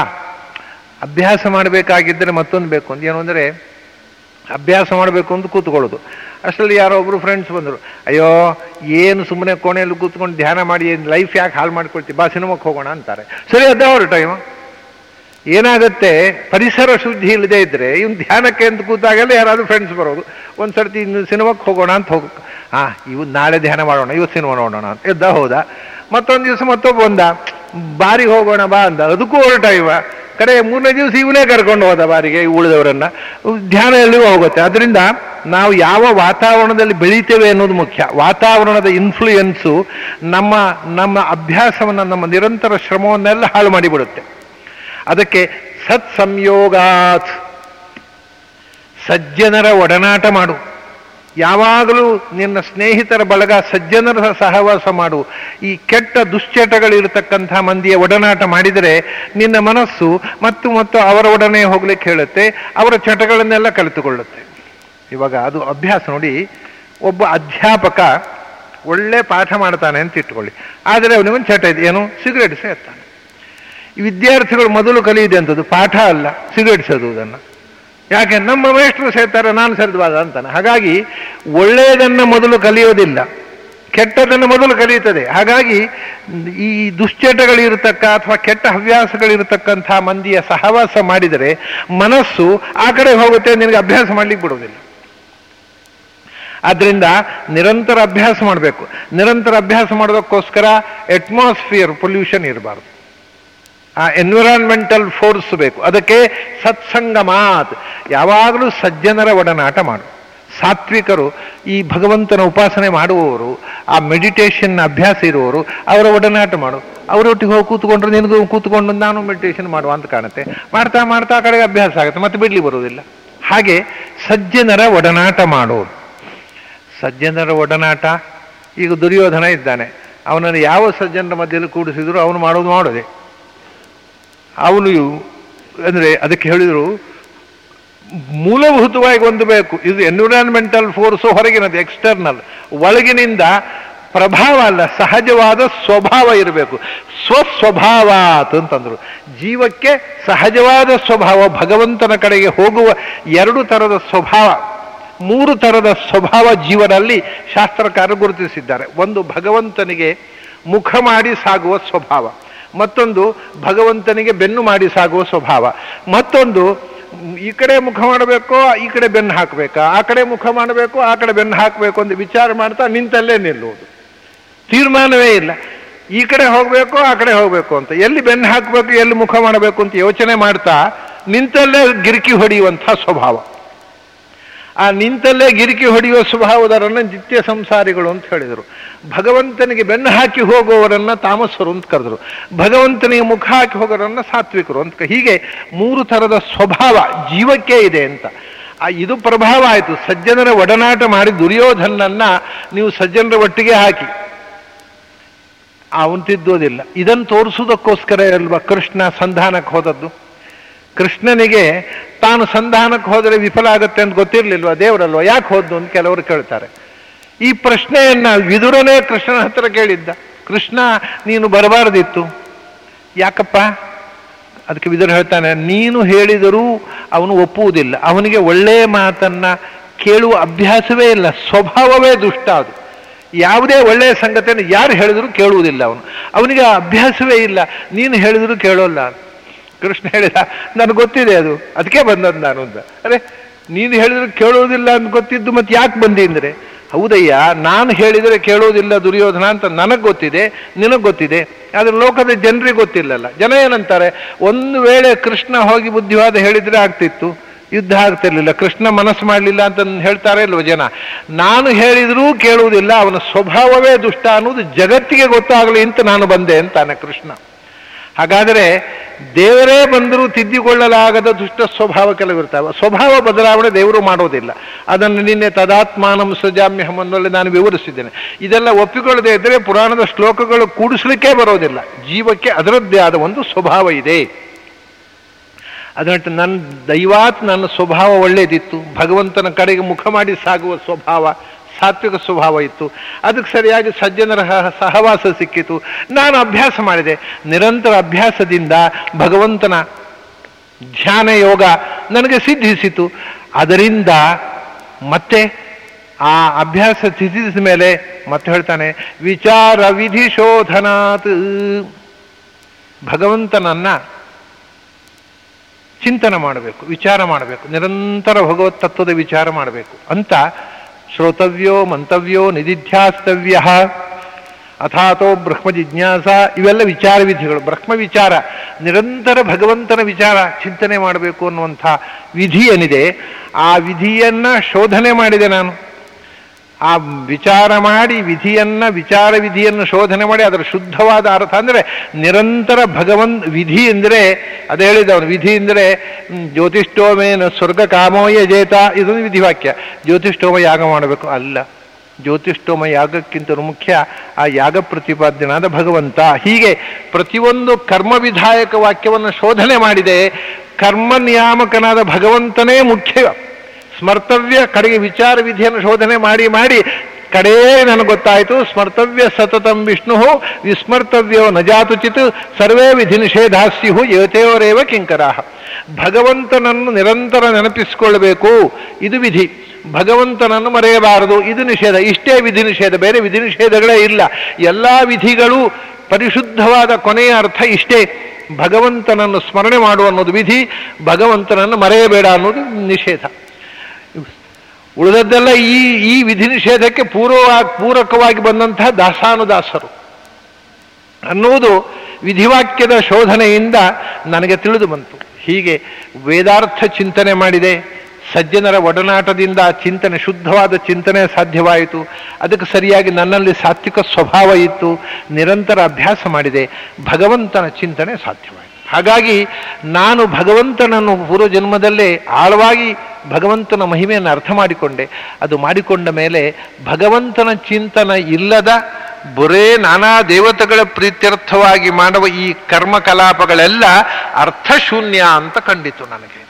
ಅಭ್ಯಾಸ ಮಾಡಬೇಕಾಗಿದ್ದರೆ ಮತ್ತೊಂದು ಬೇಕು ಅಂತ. ಏನು ಅಂದರೆ ಅಭ್ಯಾಸ ಮಾಡಬೇಕು ಅಂತ ಕೂತ್ಕೊಳ್ಳೋದು. ಅಷ್ಟರಲ್ಲಿ ಯಾರೋ ಒಬ್ಬರು ಫ್ರೆಂಡ್ಸ್ ಬಂದರು, ಅಯ್ಯೋ, ಏನು ಸುಮ್ಮನೆ ಕೋಣೆಯಲ್ಲಿ ಕೂತ್ಕೊಂಡು ಧ್ಯಾನ ಮಾಡಿ ಲೈಫ್ ಯಾಕೆ ಹಾಳು ಮಾಡ್ಕೊಳ್ತೀವಿ ಬಾ ಸಿನಿಮಾಕ್ಕೆ ಹೋಗೋಣ ಅಂತಾರೆ. ಸರಿ, ಅದೇ ಏನಾಗುತ್ತೆ? ಪರಿಸರ ಶುದ್ಧಿ ಇಲ್ಲದೆ ಇದ್ರೆ ಇವ್ನು ಧ್ಯಾನಕ್ಕೆ ಅಂತ ಕೂತಾಗೆಲ್ಲ ಯಾರಾದ್ರೂ ಫ್ರೆಂಡ್ಸ್ ಬರೋದು. ಒಂದು ಸರ್ತಿ ಇನ್ನು ಸಿನಿಮಾಕ್ಕೆ ಹೋಗೋಣ ಅಂತ ಹೋಗ. ಹಾಂ ಇವ್ ನಾಳೆ ಧ್ಯಾನ ಮಾಡೋಣ ಇವತ್ತು ಸಿನಿಮಾ ನೋಡೋಣ ಅಂತ. ಎದ್ದ ಹೋದ. ಮತ್ತೊಂದು ದಿವಸ ಮತ್ತೊಬ್ಬ ಬಂದ. ಬಾರಿಗೆ ಹೋಗೋಣ ಬಾ ಅಂದ. ಅದಕ್ಕೂ ಹೊರಟ ಇವ. ಕಡೆ ಮೂರನೇ ದಿವಸ ಇವನೇ ಕರ್ಕೊಂಡು ಹೋದ ಬಾರಿಗೆ ಉಳಿದವರನ್ನ. ಧ್ಯಾನ ಎಲ್ಲಿಗೂ ಹೋಗುತ್ತೆ. ಅದರಿಂದ ನಾವು ಯಾವ ವಾತಾವರಣದಲ್ಲಿ ಬೆಳೀತೇವೆ ಅನ್ನೋದು ಮುಖ್ಯ. ವಾತಾವರಣದ ಇನ್ಫ್ಲೂಯೆನ್ಸು ನಮ್ಮ ನಮ್ಮ ಅಭ್ಯಾಸವನ್ನು, ನಮ್ಮ ನಿರಂತರ ಶ್ರಮವನ್ನೆಲ್ಲ ಹಾಳು ಮಾಡಿಬಿಡುತ್ತೆ. ಅದಕ್ಕೆ ಸತ್ ಸಂಯೋಗಾತ್ ಸಜ್ಜನರ ಒಡನಾಟ ಮಾಡು. ಯಾವಾಗಲೂ ನಿನ್ನ ಸ್ನೇಹಿತರ ಬಳಗ ಸಜ್ಜನರ ಸಹವಾಸ ಮಾಡು. ಈ ಕೆಟ್ಟ ದುಶ್ಚಟಗಳಿರತಕ್ಕಂಥ ಮಂದಿಯ ಒಡನಾಟ ಮಾಡಿದರೆ ನಿನ್ನ ಮನಸ್ಸು ಮತ್ತು ಮತ್ತು ಅವರ ಒಡನೆ ಹೋಗ್ಲಿಕ್ಕೆ ಹೇಳುತ್ತೆ ಅವರ ಚಟಗಳನ್ನೆಲ್ಲ ಕಲಿತುಕೊಳ್ಳುತ್ತೆ. ಇವಾಗ ಅದು ಅಭ್ಯಾಸ ನೋಡಿ, ಒಬ್ಬ ಅಧ್ಯಾಪಕ ಒಳ್ಳೆ ಪಾಠ ಮಾಡ್ತಾನೆ ಅಂತ ಇಟ್ಕೊಳ್ಳಿ. ಆದರೆ ಅವನಿಗೊಂದು ಚಟ ಇದೆ. ಏನು? ಸಿಗರೇಟ್ ಸೇರ್ತಾನೆ ವಿದ್ಯಾರ್ಥಿಗಳು ಮೊದಲು ಕಲಿಯಿದೆ ಅಂಥದ್ದು ಪಾಠ ಅಲ್ಲ ಸಿಗಡಿಸೋದು ಅದನ್ನು. ಯಾಕೆ? ನಮ್ಮ ಮೇಷ್ಟ್ರು ಸೇರ್ತಾರೆ, ನಾನು ಸರಿದ್ವಾದ ಅಂತಾನೆ. ಹಾಗಾಗಿ ಒಳ್ಳೆಯದನ್ನು ಮೊದಲು ಕಲಿಯೋದಿಲ್ಲ ಕೆಟ್ಟದನ್ನು ಮೊದಲು ಕಲಿಯುತ್ತದೆ. ಹಾಗಾಗಿ ಈ ದುಶ್ಚಟಗಳಿರತಕ್ಕ ಅಥವಾ ಕೆಟ್ಟ ಹವ್ಯಾಸಗಳಿರತಕ್ಕಂಥ ಮಂದಿಯ ಸಹವಾಸ ಮಾಡಿದರೆ ಮನಸ್ಸು ಆ ಕಡೆ ಹೋಗುತ್ತೆ ನಿನಗೆ ಅಭ್ಯಾಸ ಮಾಡ್ಲಿಕ್ಕೆ ಬಿಡೋದಿಲ್ಲ ಆದ್ದರಿಂದ ನಿರಂತರ ಅಭ್ಯಾಸ ಮಾಡಬೇಕು. ನಿರಂತರ ಅಭ್ಯಾಸ ಮಾಡೋದಕ್ಕೋಸ್ಕರ ಅಟ್ಮಾಸ್ಫಿಯರ್ ಪೊಲ್ಯೂಷನ್ ಇರಬಾರ್ದು. ಆ ಎನ್ವಿರಾನ್ಮೆಂಟಲ್ ಫೋರ್ಸ್ ಬೇಕು. ಅದಕ್ಕೆ ಸತ್ಸಂಗ ಮಾತ್ ಯಾವಾಗಲೂ ಸಜ್ಜನರ ಒಡನಾಟ ಮಾಡು. ಸಾತ್ವಿಕರು ಈ ಭಗವಂತನ ಉಪಾಸನೆ ಮಾಡುವವರು, ಆ ಮೆಡಿಟೇಷನ್ ಅಭ್ಯಾಸ ಇರುವವರು, ಅವರ ಒಡನಾಟ ಮಾಡು. ಅವರೊಟ್ಟಿಗೆ ಹೋಗಿ ಕೂತ್ಕೊಂಡ್ರೆ ನಿನಗೂ ಕೂತ್ಕೊಂಡು ನಾನು ಮೆಡಿಟೇಷನ್ ಮಾಡುವ ಅಂತ ಕಾಣುತ್ತೆ. ಮಾಡ್ತಾ ಮಾಡ್ತಾ ಆ ಕಡೆಗೆ ಅಭ್ಯಾಸ ಆಗುತ್ತೆ, ಮತ್ತೆ ಬಿಡ್ಲಿ ಬರುವುದಿಲ್ಲ. ಹಾಗೆ ಸಜ್ಜನರ ಒಡನಾಟ ಮಾಡೋದು ಸಜ್ಜನರ ಒಡನಾಟ, ಈಗ ದುರ್ಯೋಧನ ಇದ್ದಾನೆ. ಅವನನ್ನು ಯಾವ ಸಜ್ಜನರ ಮಧ್ಯದಲ್ಲಿ ಕೂಡಿಸಿದ್ರು ಅವನು ಮಾಡೋದು ಮಾಡೋದೆ ಅವನು ಅಂದರೆ ಅದಕ್ಕೆ ಹೇಳಿದರು, ಮೂಲಭೂತವಾಗಿ ಒಂದು ಬೇಕು. ಇದು ಎನ್ವಿರಾನ್ಮೆಂಟಲ್ ಫೋರ್ಸು ಹೊರಗಿನದು ಎಕ್ಸ್ಟರ್ನಲ್ ಒಳಗಿನಿಂದ ಪ್ರಭಾವ ಅಲ್ಲ, ಸಹಜವಾದ ಸ್ವಭಾವ ಇರಬೇಕು. ಸ್ವಸ್ವಭಾವಾತ್ ಅಂತಂದರು. ಜೀವಕ್ಕೆ ಸಹಜವಾದ ಸ್ವಭಾವ, ಭಗವಂತನ ಕಡೆಗೆ ಹೋಗುವ ಎರಡು ಥರದ ಸ್ವಭಾವ, ಮೂರು ಥರದ ಸ್ವಭಾವ ಜೀವನಲ್ಲಿ ಶಾಸ್ತ್ರಕಾರರು ಗುರುತಿಸಿದ್ದಾರೆ. ಒಂದು ಭಗವಂತನಿಗೆ ಮುಖ ಮಾಡಿ ಸಾಗುವ ಸ್ವಭಾವ. ಮತ್ತೊಂದು ಭಗವಂತನಿಗೆ ಬೆನ್ನು ಮಾಡಿ ಸಾಗುವ ಸ್ವಭಾವ. ಮತ್ತೊಂದು, ಈ ಕಡೆ ಮುಖ ಮಾಡಬೇಕು, ಈ ಕಡೆ ಬೆನ್ನು ಹಾಕಬೇಕಾ, ಆ ಕಡೆ ಮುಖ ಮಾಡಬೇಕು, ಆ ಕಡೆ ಬೆನ್ನು ಹಾಕಬೇಕು ಅಂತ ವಿಚಾರ ಮಾಡ್ತಾ ನಿಂತಲ್ಲೇ ನಿಲ್ಲುವುದು. ತೀರ್ಮಾನವೇ ಇಲ್ಲ. ಈ ಕಡೆ ಹೋಗಬೇಕು, ಆ ಕಡೆ ಹೋಗಬೇಕು ಅಂತ. ಎಲ್ಲಿ ಬೆನ್ನು ಹಾಕಬೇಕು, ಎಲ್ಲಿ ಮುಖ ಮಾಡಬೇಕು ಅಂತ ಯೋಚನೆ ಮಾಡ್ತಾ ನಿಂತಲ್ಲೇ ಗಿರಿಕಿ ಹೊಡೆಯುವಂಥ ಸ್ವಭಾವ. ಆ ನಿಂತಲ್ಲೇ ಗಿರಿಕಿ ಹೊಡೆಯುವ ಸ್ವಭಾವದರನ್ನು ನಿತ್ಯ ಸಂಸಾರಿಗಳು ಅಂತ ಹೇಳಿದರು. ಭಗವಂತನಿಗೆ ಬೆನ್ನು ಹಾಕಿ ಹೋಗುವವರನ್ನು ತಾಮಸರು ಅಂತ ಕರೆದರು. ಭಗವಂತನಿಗೆ ಮುಖ ಹಾಕಿ ಹೋಗೋರನ್ನ ಸಾತ್ವಿಕರು ಅಂತ ಹೀಗೆ ಮೂರು ಥರದ ಸ್ವಭಾವ ಜೀವಕ್ಕೆ ಇದೆ ಅಂತ. ಆ, ಇದು ಪ್ರಭಾವ ಆಯಿತು. ಸಜ್ಜನರ ಒಡನಾಟ ಮಾಡಿ ದುರ್ಯೋಧನನ್ನ ನೀವು ಸಜ್ಜನರ ಒಟ್ಟಿಗೆ ಹಾಕಿ. ಅವನು ತಿದ್ದೋದಿಲ್ಲ. ಇದನ್ನು ತೋರಿಸುವುದಕ್ಕೋಸ್ಕರ ಅಲ್ವಾ ಕೃಷ್ಣ ಸಂಧಾನಕ್ಕೆ ಹೋದದ್ದು? ಕೃಷ್ಣನಿಗೆ ತಾನು ಸಂಧಾನಕ್ಕೆ ಹೋದರೆ ವಿಫಲ ಆಗುತ್ತೆ ಅಂತ ಗೊತ್ತಿರಲಿಲ್ವ? ದೇವರಲ್ವ? ಯಾಕೆ ಹೋದ್ದು ಅಂತ ಕೆಲವರು ಕೇಳ್ತಾರೆ. ಈ ಪ್ರಶ್ನೆಯನ್ನ ವಿದುರನೇ ಕೃಷ್ಣನ ಹತ್ರ ಕೇಳಿದ್ದ. ಕೃಷ್ಣ, ನೀನು ಬರಬಾರದಿತ್ತು. ಯಾಕಪ್ಪ? ಅದಕ್ಕೆ ವಿದುರ ಹೇಳ್ತಾನೆ, ನೀನು ಹೇಳಿದರೂ ಅವನು ಒಪ್ಪುವುದಿಲ್ಲ. ಅವನಿಗೆ ಒಳ್ಳೆಯ ಮಾತನ್ನ ಕೇಳುವ ಅಭ್ಯಾಸವೇ ಇಲ್ಲ. ಸ್ವಭಾವವೇ ದುಷ್ಟ ಅದು. ಯಾವುದೇ ಒಳ್ಳೆಯ ಸಂಗತಿಯನ್ನು ಯಾರು ಹೇಳಿದರೂ ಕೇಳುವುದಿಲ್ಲ ಅವನು. ಅವನಿಗೆ ಅಭ್ಯಾಸವೇ ಇಲ್ಲ. ನೀನು ಹೇಳಿದರೂ ಕೇಳೋಲ್ಲ ಕೃಷ್ಣ ಹೇಳಿದ, ನನಗೆ ಗೊತ್ತಿದೆ ಅದು. ಅದಕ್ಕೆ ಬಂದದ್ದು ನಾನು ಅಂತ. ಅರೆ, ನೀನು ಹೇಳಿದ್ರೆ ಕೇಳೋದಿಲ್ಲ ಅಂತ ಗೊತ್ತಿದ್ದು ಮತ್ತೆ ಯಾಕೆ ಬಂದಿ ಅಂದರೆ? ಹೌದಯ್ಯ, ನಾನು ಹೇಳಿದರೆ ಕೇಳೋದಿಲ್ಲ ದುರ್ಯೋಧನ ಅಂತ ನನಗೆ ಗೊತ್ತಿದೆ, ನಿನಗೆ ಗೊತ್ತಿದೆ. ಆದರೆ ಲೋಕದ ಜನರಿಗೆ ಗೊತ್ತಿಲ್ಲಲ್ಲ. ಜನ ಏನಂತಾರೆ, ಒಂದು ವೇಳೆ ಕೃಷ್ಣ ಹೋಗಿ ಬುದ್ಧಿವಾದ ಹೇಳಿದರೆ ಆಗ್ತಿತ್ತು. ಯುದ್ಧ ಆಗ್ತಿರ್ಲಿಲ್ಲ. ಕೃಷ್ಣ ಮನಸ್ಸು ಮಾಡಲಿಲ್ಲ ಅಂತ ಹೇಳ್ತಾರೆ ಇಲ್ವ ಜನ? ನಾನು ಹೇಳಿದರೂ ಕೇಳುವುದಿಲ್ಲ. ಅವನ ಸ್ವಭಾವವೇ ದುಷ್ಟ ಅನ್ನೋದು ಜಗತ್ತಿಗೆ ಗೊತ್ತಾಗಲಿ ಅಂತ ನಾನು ಬಂದೆ ಅಂತಾನೆ ಕೃಷ್ಣ. ಹಾಗಾದರೆ ದೇವರೇ ಬಂದರೂ ತಿದ್ದಿಕೊಳ್ಳಲಾಗದ ದುಷ್ಟ ಸ್ವಭಾವ ಕೆಲವಿರ್ತಾವೆ. ಸ್ವಭಾವ ಬದಲಾವಣೆ ದೇವರು ಮಾಡೋದಿಲ್ಲ. ಅದನ್ನು ನಿನ್ನೆ ತದಾತ್ಮಾನಂ ಸೃಜಾಮ್ಯಹಂ ಅನ್ನೋಲ್ಲಿ ನಾನು ವಿವರಿಸಿದ್ದೇನೆ. ಇದೆಲ್ಲ ಒಪ್ಪಿಕೊಳ್ಳದೆ ಇದ್ದರೆ ಪುರಾಣದ ಶ್ಲೋಕಗಳು ಕೂಡಿಸ್ಲಿಕ್ಕೆ ಬರೋದಿಲ್ಲ. ಜೀವಕ್ಕೆ ಅದರದ್ದೇ ಆದ ಒಂದು ಸ್ವಭಾವ ಇದೆ. ಅದನ್ನು ನನ್ನ ದೈವಾತ್ ನನ್ನ ಸ್ವಭಾವ ಒಳ್ಳೇದಿತ್ತು. ಭಗವಂತನ ಕಡೆಗೆ ಮುಖ ಮಾಡಿ ಸಾಗುವ ಸ್ವಭಾವ ಸಾತ್ವಿಕ ಸ್ವಭಾವ ಇತ್ತು. ಅದಕ್ಕೆ ಸರಿಯಾಗಿ ಸಜ್ಜನರ ಸಹವಾಸ ಸಿಕ್ಕಿತು. ನಾನು ಅಭ್ಯಾಸ ಮಾಡಿದೆ. ನಿರಂತರ ಅಭ್ಯಾಸದಿಂದ ಭಗವಂತನ ಧ್ಯಾನ ಯೋಗ ನನಗೆ ಸಿದ್ಧಿಸಿತು. ಅದರಿಂದ ಮತ್ತೆ ಆ ಅಭ್ಯಾಸ ಸಿದ್ಧಿಸಿದ ಮೇಲೆ ಮತ್ತೆ ಹೇಳ್ತಾನೆ, ವಿಚಾರ ವಿಧಿ ಶೋಧನಾತ್. ಭಗವಂತನನ್ನ ಚಿಂತನೆ ಮಾಡಬೇಕು, ವಿಚಾರ ಮಾಡಬೇಕು, ನಿರಂತರ ಭಗವತ್ ತತ್ವದ ವಿಚಾರ ಮಾಡಬೇಕು ಅಂತ ಶ್ರೋತವ್ಯೋ, ಮಂತವ್ಯೋ, ನಿಧಿಧ್ಯಾಸ್ತವ್ಯ. ಅಥಾತೋ ಬ್ರಹ್ಮ ಜಿಜ್ಞಾಸ, ಇವೆಲ್ಲ ವಿಚಾರ ವಿಧಿಗಳು. ಬ್ರಹ್ಮ ವಿಚಾರ, ನಿರಂತರ ಭಗವಂತನ ವಿಚಾರ ಚಿಂತನೆ ಮಾಡಬೇಕು ಅನ್ನುವಂಥ ವಿಧಿ ಏನಿದೆ, ಆ ವಿಧಿಯನ್ನು ಶೋಧನೆ ಮಾಡಿದೆ ನಾನು. ಆ ವಿಚಾರ ಮಾಡಿ ವಿಧಿಯನ್ನು, ವಿಚಾರ ವಿಧಿಯನ್ನು ಶೋಧನೆ ಮಾಡಿ ಅದರ ಶುದ್ಧವಾದ ಅರ್ಥ ಅಂದರೆ ನಿರಂತರ ಭಗವಂತ ವಿಧಿ ಅಂದರೆ ಅದು ಹೇಳಿದವನು, ವಿಧಿ ಅಂದರೆ ಜ್ಯೋತಿಷ್ಠೋಮೇನ ಸ್ವರ್ಗ ಕಾಮೋಯ ಜೇತ, ಇದೊಂದು ವಿಧಿವಾಕ್ಯ. ಜ್ಯೋತಿಷ್ಠೋಮ ಯಾಗ ಮಾಡಬೇಕು? ಅಲ್ಲ. ಜ್ಯೋತಿಷ್ಠೋಮ ಯಾಗಕ್ಕಿಂತ ಮುಖ್ಯ ಆ ಯಾಗ ಪ್ರತಿಪಾದ್ಯನಾದ ಭಗವಂತ. ಹೀಗೆ ಪ್ರತಿಯೊಂದು ಕರ್ಮ ವಿಧಾಯಕ ವಾಕ್ಯವನ್ನು ಶೋಧನೆ ಮಾಡಿದೆ, ಕರ್ಮ ನಿಯಾಮಕನಾದ ಭಗವಂತನೇ ಮುಖ್ಯ. ಸ್ಮರ್ತವ್ಯ ಕಡೆಗೆ ವಿಚಾರ ವಿಧಿಯನ್ನು ಶೋಧನೆ ಮಾಡಿ ಮಾಡಿ ಕಡೇ ನನಗೆ ಗೊತ್ತಾಯಿತು, ಸ್ಮರ್ತವ್ಯ ಸತತಂ ವಿಷ್ಣು, ವಿಸ್ಮರ್ತವ್ಯೋ ನಜಾತುಚಿತ್ ಸರ್ವೇ ವಿಧಿ ನಿಷೇಧಾಸ್ಯು ಯೋತೆಯೋರೇವ ಕಿಂಕರಾಹ. ಭಗವಂತನನ್ನು ನಿರಂತರ ನೆನಪಿಸಿಕೊಳ್ಳಬೇಕು, ಇದು ವಿಧಿ. ಭಗವಂತನನ್ನು ಮರೆಯಬಾರದು, ಇದು ನಿಷೇಧ. ಇಷ್ಟೇ ವಿಧಿ ನಿಷೇಧ, ಬೇರೆ ವಿಧಿ ನಿಷೇಧಗಳೇ ಇಲ್ಲ. ಎಲ್ಲ ವಿಧಿಗಳು ಪರಿಶುದ್ಧವಾದ ಕೊನೆಯ ಅರ್ಥ ಇಷ್ಟೇ. ಭಗವಂತನನ್ನು ಸ್ಮರಣೆ ಮಾಡು ಅನ್ನೋದು ವಿಧಿ, ಭಗವಂತನನ್ನು ಮರೆಯಬೇಡ ಅನ್ನೋದು ನಿಷೇಧ. ಉಳಿದದ್ದೆಲ್ಲ ಈ ಈ ವಿಧಿ ನಿಷೇಧಕ್ಕೆ ಪೂರ್ವ, ಪೂರಕವಾಗಿ ಬಂದಂತಹ ದಾಸಾನುದಾಸರು. ಅನ್ನುವುದು ವಿಧಿವಾಕ್ಯದ ಶೋಧನೆಯಿಂದ ನನಗೆ ತಿಳಿದು ಬಂತು. ಹೀಗೆ ವೇದಾರ್ಥ ಚಿಂತನೆ ಮಾಡಿದೆ, ಸಜ್ಜನರ ಒಡನಾಟದಿಂದ ಚಿಂತನೆ, ಶುದ್ಧವಾದ ಚಿಂತನೆ ಸಾಧ್ಯವಾಯಿತು. ಅದಕ್ಕೆ ಸರಿಯಾಗಿ ನನ್ನಲ್ಲಿ ಸಾತ್ವಿಕ ಸ್ವಭಾವ ಇತ್ತು. ನಿರಂತರ ಅಭ್ಯಾಸ ಮಾಡಿದೆ. ಭಗವಂತನ ಚಿಂತನೆ ಸಾಧ್ಯವಾಯಿತು. ಹಾಗಾಗಿ ನಾನು ಭಗವಂತನನ್ನು ಪೂರ್ವ ಜನ್ಮದಲ್ಲೇ ಆಳವಾಗಿ ಭಗವಂತನ ಮಹಿಮೆಯನ್ನು ಅರ್ಥ ಮಾಡಿಕೊಂಡೆ. ಅದು ಮಾಡಿಕೊಂಡ ಮೇಲೆ ಭಗವಂತನ ಚಿಂತನ ಇಲ್ಲದ ಬರೇ ನಾನಾ ದೇವತೆಗಳ ಪ್ರೀತ್ಯರ್ಥವಾಗಿ ಮಾಡುವ ಈ ಕರ್ಮಕಲಾಪಗಳೆಲ್ಲ ಅರ್ಥಶೂನ್ಯ ಅಂತ ಕಂಡಿತು ನನಗೆ.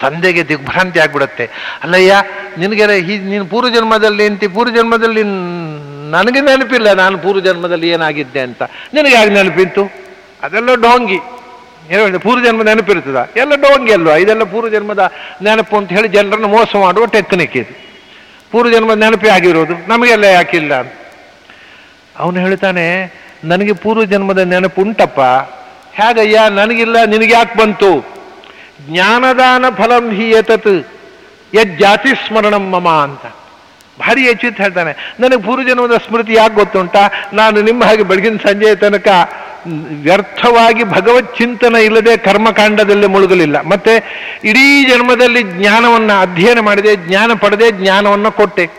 ತಂದೆಗೆ ದಿಗ್ಭ್ರಾಂತಿ ಆಗ್ಬಿಡುತ್ತೆ. ಅಲ್ಲಯ್ಯ ನಿನಗೆ ಈ ನೀನು ಪೂರ್ವ ಜನ್ಮದಲ್ಲಿ ಅಂತಿ ಪೂರ್ವ ಜನ್ಮದಲ್ಲಿ ನನಗೆ ನೆನಪಿಲ್ಲ ನಾನು ಪೂರ್ವ ಜನ್ಮದಲ್ಲಿ ಏನಾಗಿದ್ದೆ ಅಂತ. ನಿನಗೆ ಯಾಕೆ ನೆನಪಿತ್ತು? ಅದೆಲ್ಲ ಡೋಂಗಿ. ಏನು ಹೇಳಿದೆ ಪೂರ್ವ ಜನ್ಮ ನೆನಪಿರ್ತದ ಎಲ್ಲ ಡೋಂಗಿ ಅಲ್ವಾ? ಇದೆಲ್ಲ ಪೂರ್ವ ಜನ್ಮದ ನೆನಪು ಅಂತ ಹೇಳಿ ಜನರನ್ನು ಮೋಸ ಮಾಡುವ ಟೆಕ್ನಿಕ್ ಇದು. ಪೂರ್ವ ಜನ್ಮದ ನೆನಪೇ ಆಗಿರೋದು. ನಮಗೆಲ್ಲ ಯಾಕಿಲ್ಲ ಅವನು ಹೇಳ್ತಾನೆ, ನನಗೆ ಪೂರ್ವ ಜನ್ಮದ ನೆನಪು ಉಂಟಪ್ಪ. ಹೇಗಯ್ಯ? ನನಗಿಲ್ಲ ನಿನಗೆ ಯಾಕೆ ಬಂತು? ಜ್ಞಾನದಾನ ಫಲಂ ಹಿ ಎತತ್ ಯಜ್ಜಾತಿ ಸ್ಮರಣಂ ಮಮ ಅಂತ. ಭಾರಿ ಹೆಚ್ಚಿತ್ತು ಹೇಳ್ತಾನೆ, ನನಗೆ ಪೂರ್ವಜನ್ಮದ ಸ್ಮೃತಿ ಯಾಕೆ ಗೊತ್ತುಂಟ? ನಾನು ನಿಮ್ಮ ಹಾಗೆ ಬೆಳಗಿನ ಸಂಜೆಯ ತನಕ ವ್ಯರ್ಥವಾಗಿ ಭಗವತ್ ಚಿಂತನ ಇಲ್ಲದೆ ಕರ್ಮಕಾಂಡದಲ್ಲಿ ಮುಳುಗಲಿಲ್ಲ. ಮತ್ತೆ ಇಡೀ ಜನ್ಮದಲ್ಲಿ ಜ್ಞಾನವನ್ನ ಅಧ್ಯಯನ ಮಾಡಿದೆ, ಜ್ಞಾನ ಪಡೆದೆ, ಜ್ಞಾನವನ್ನು ಕೊಟ್ಟೆ.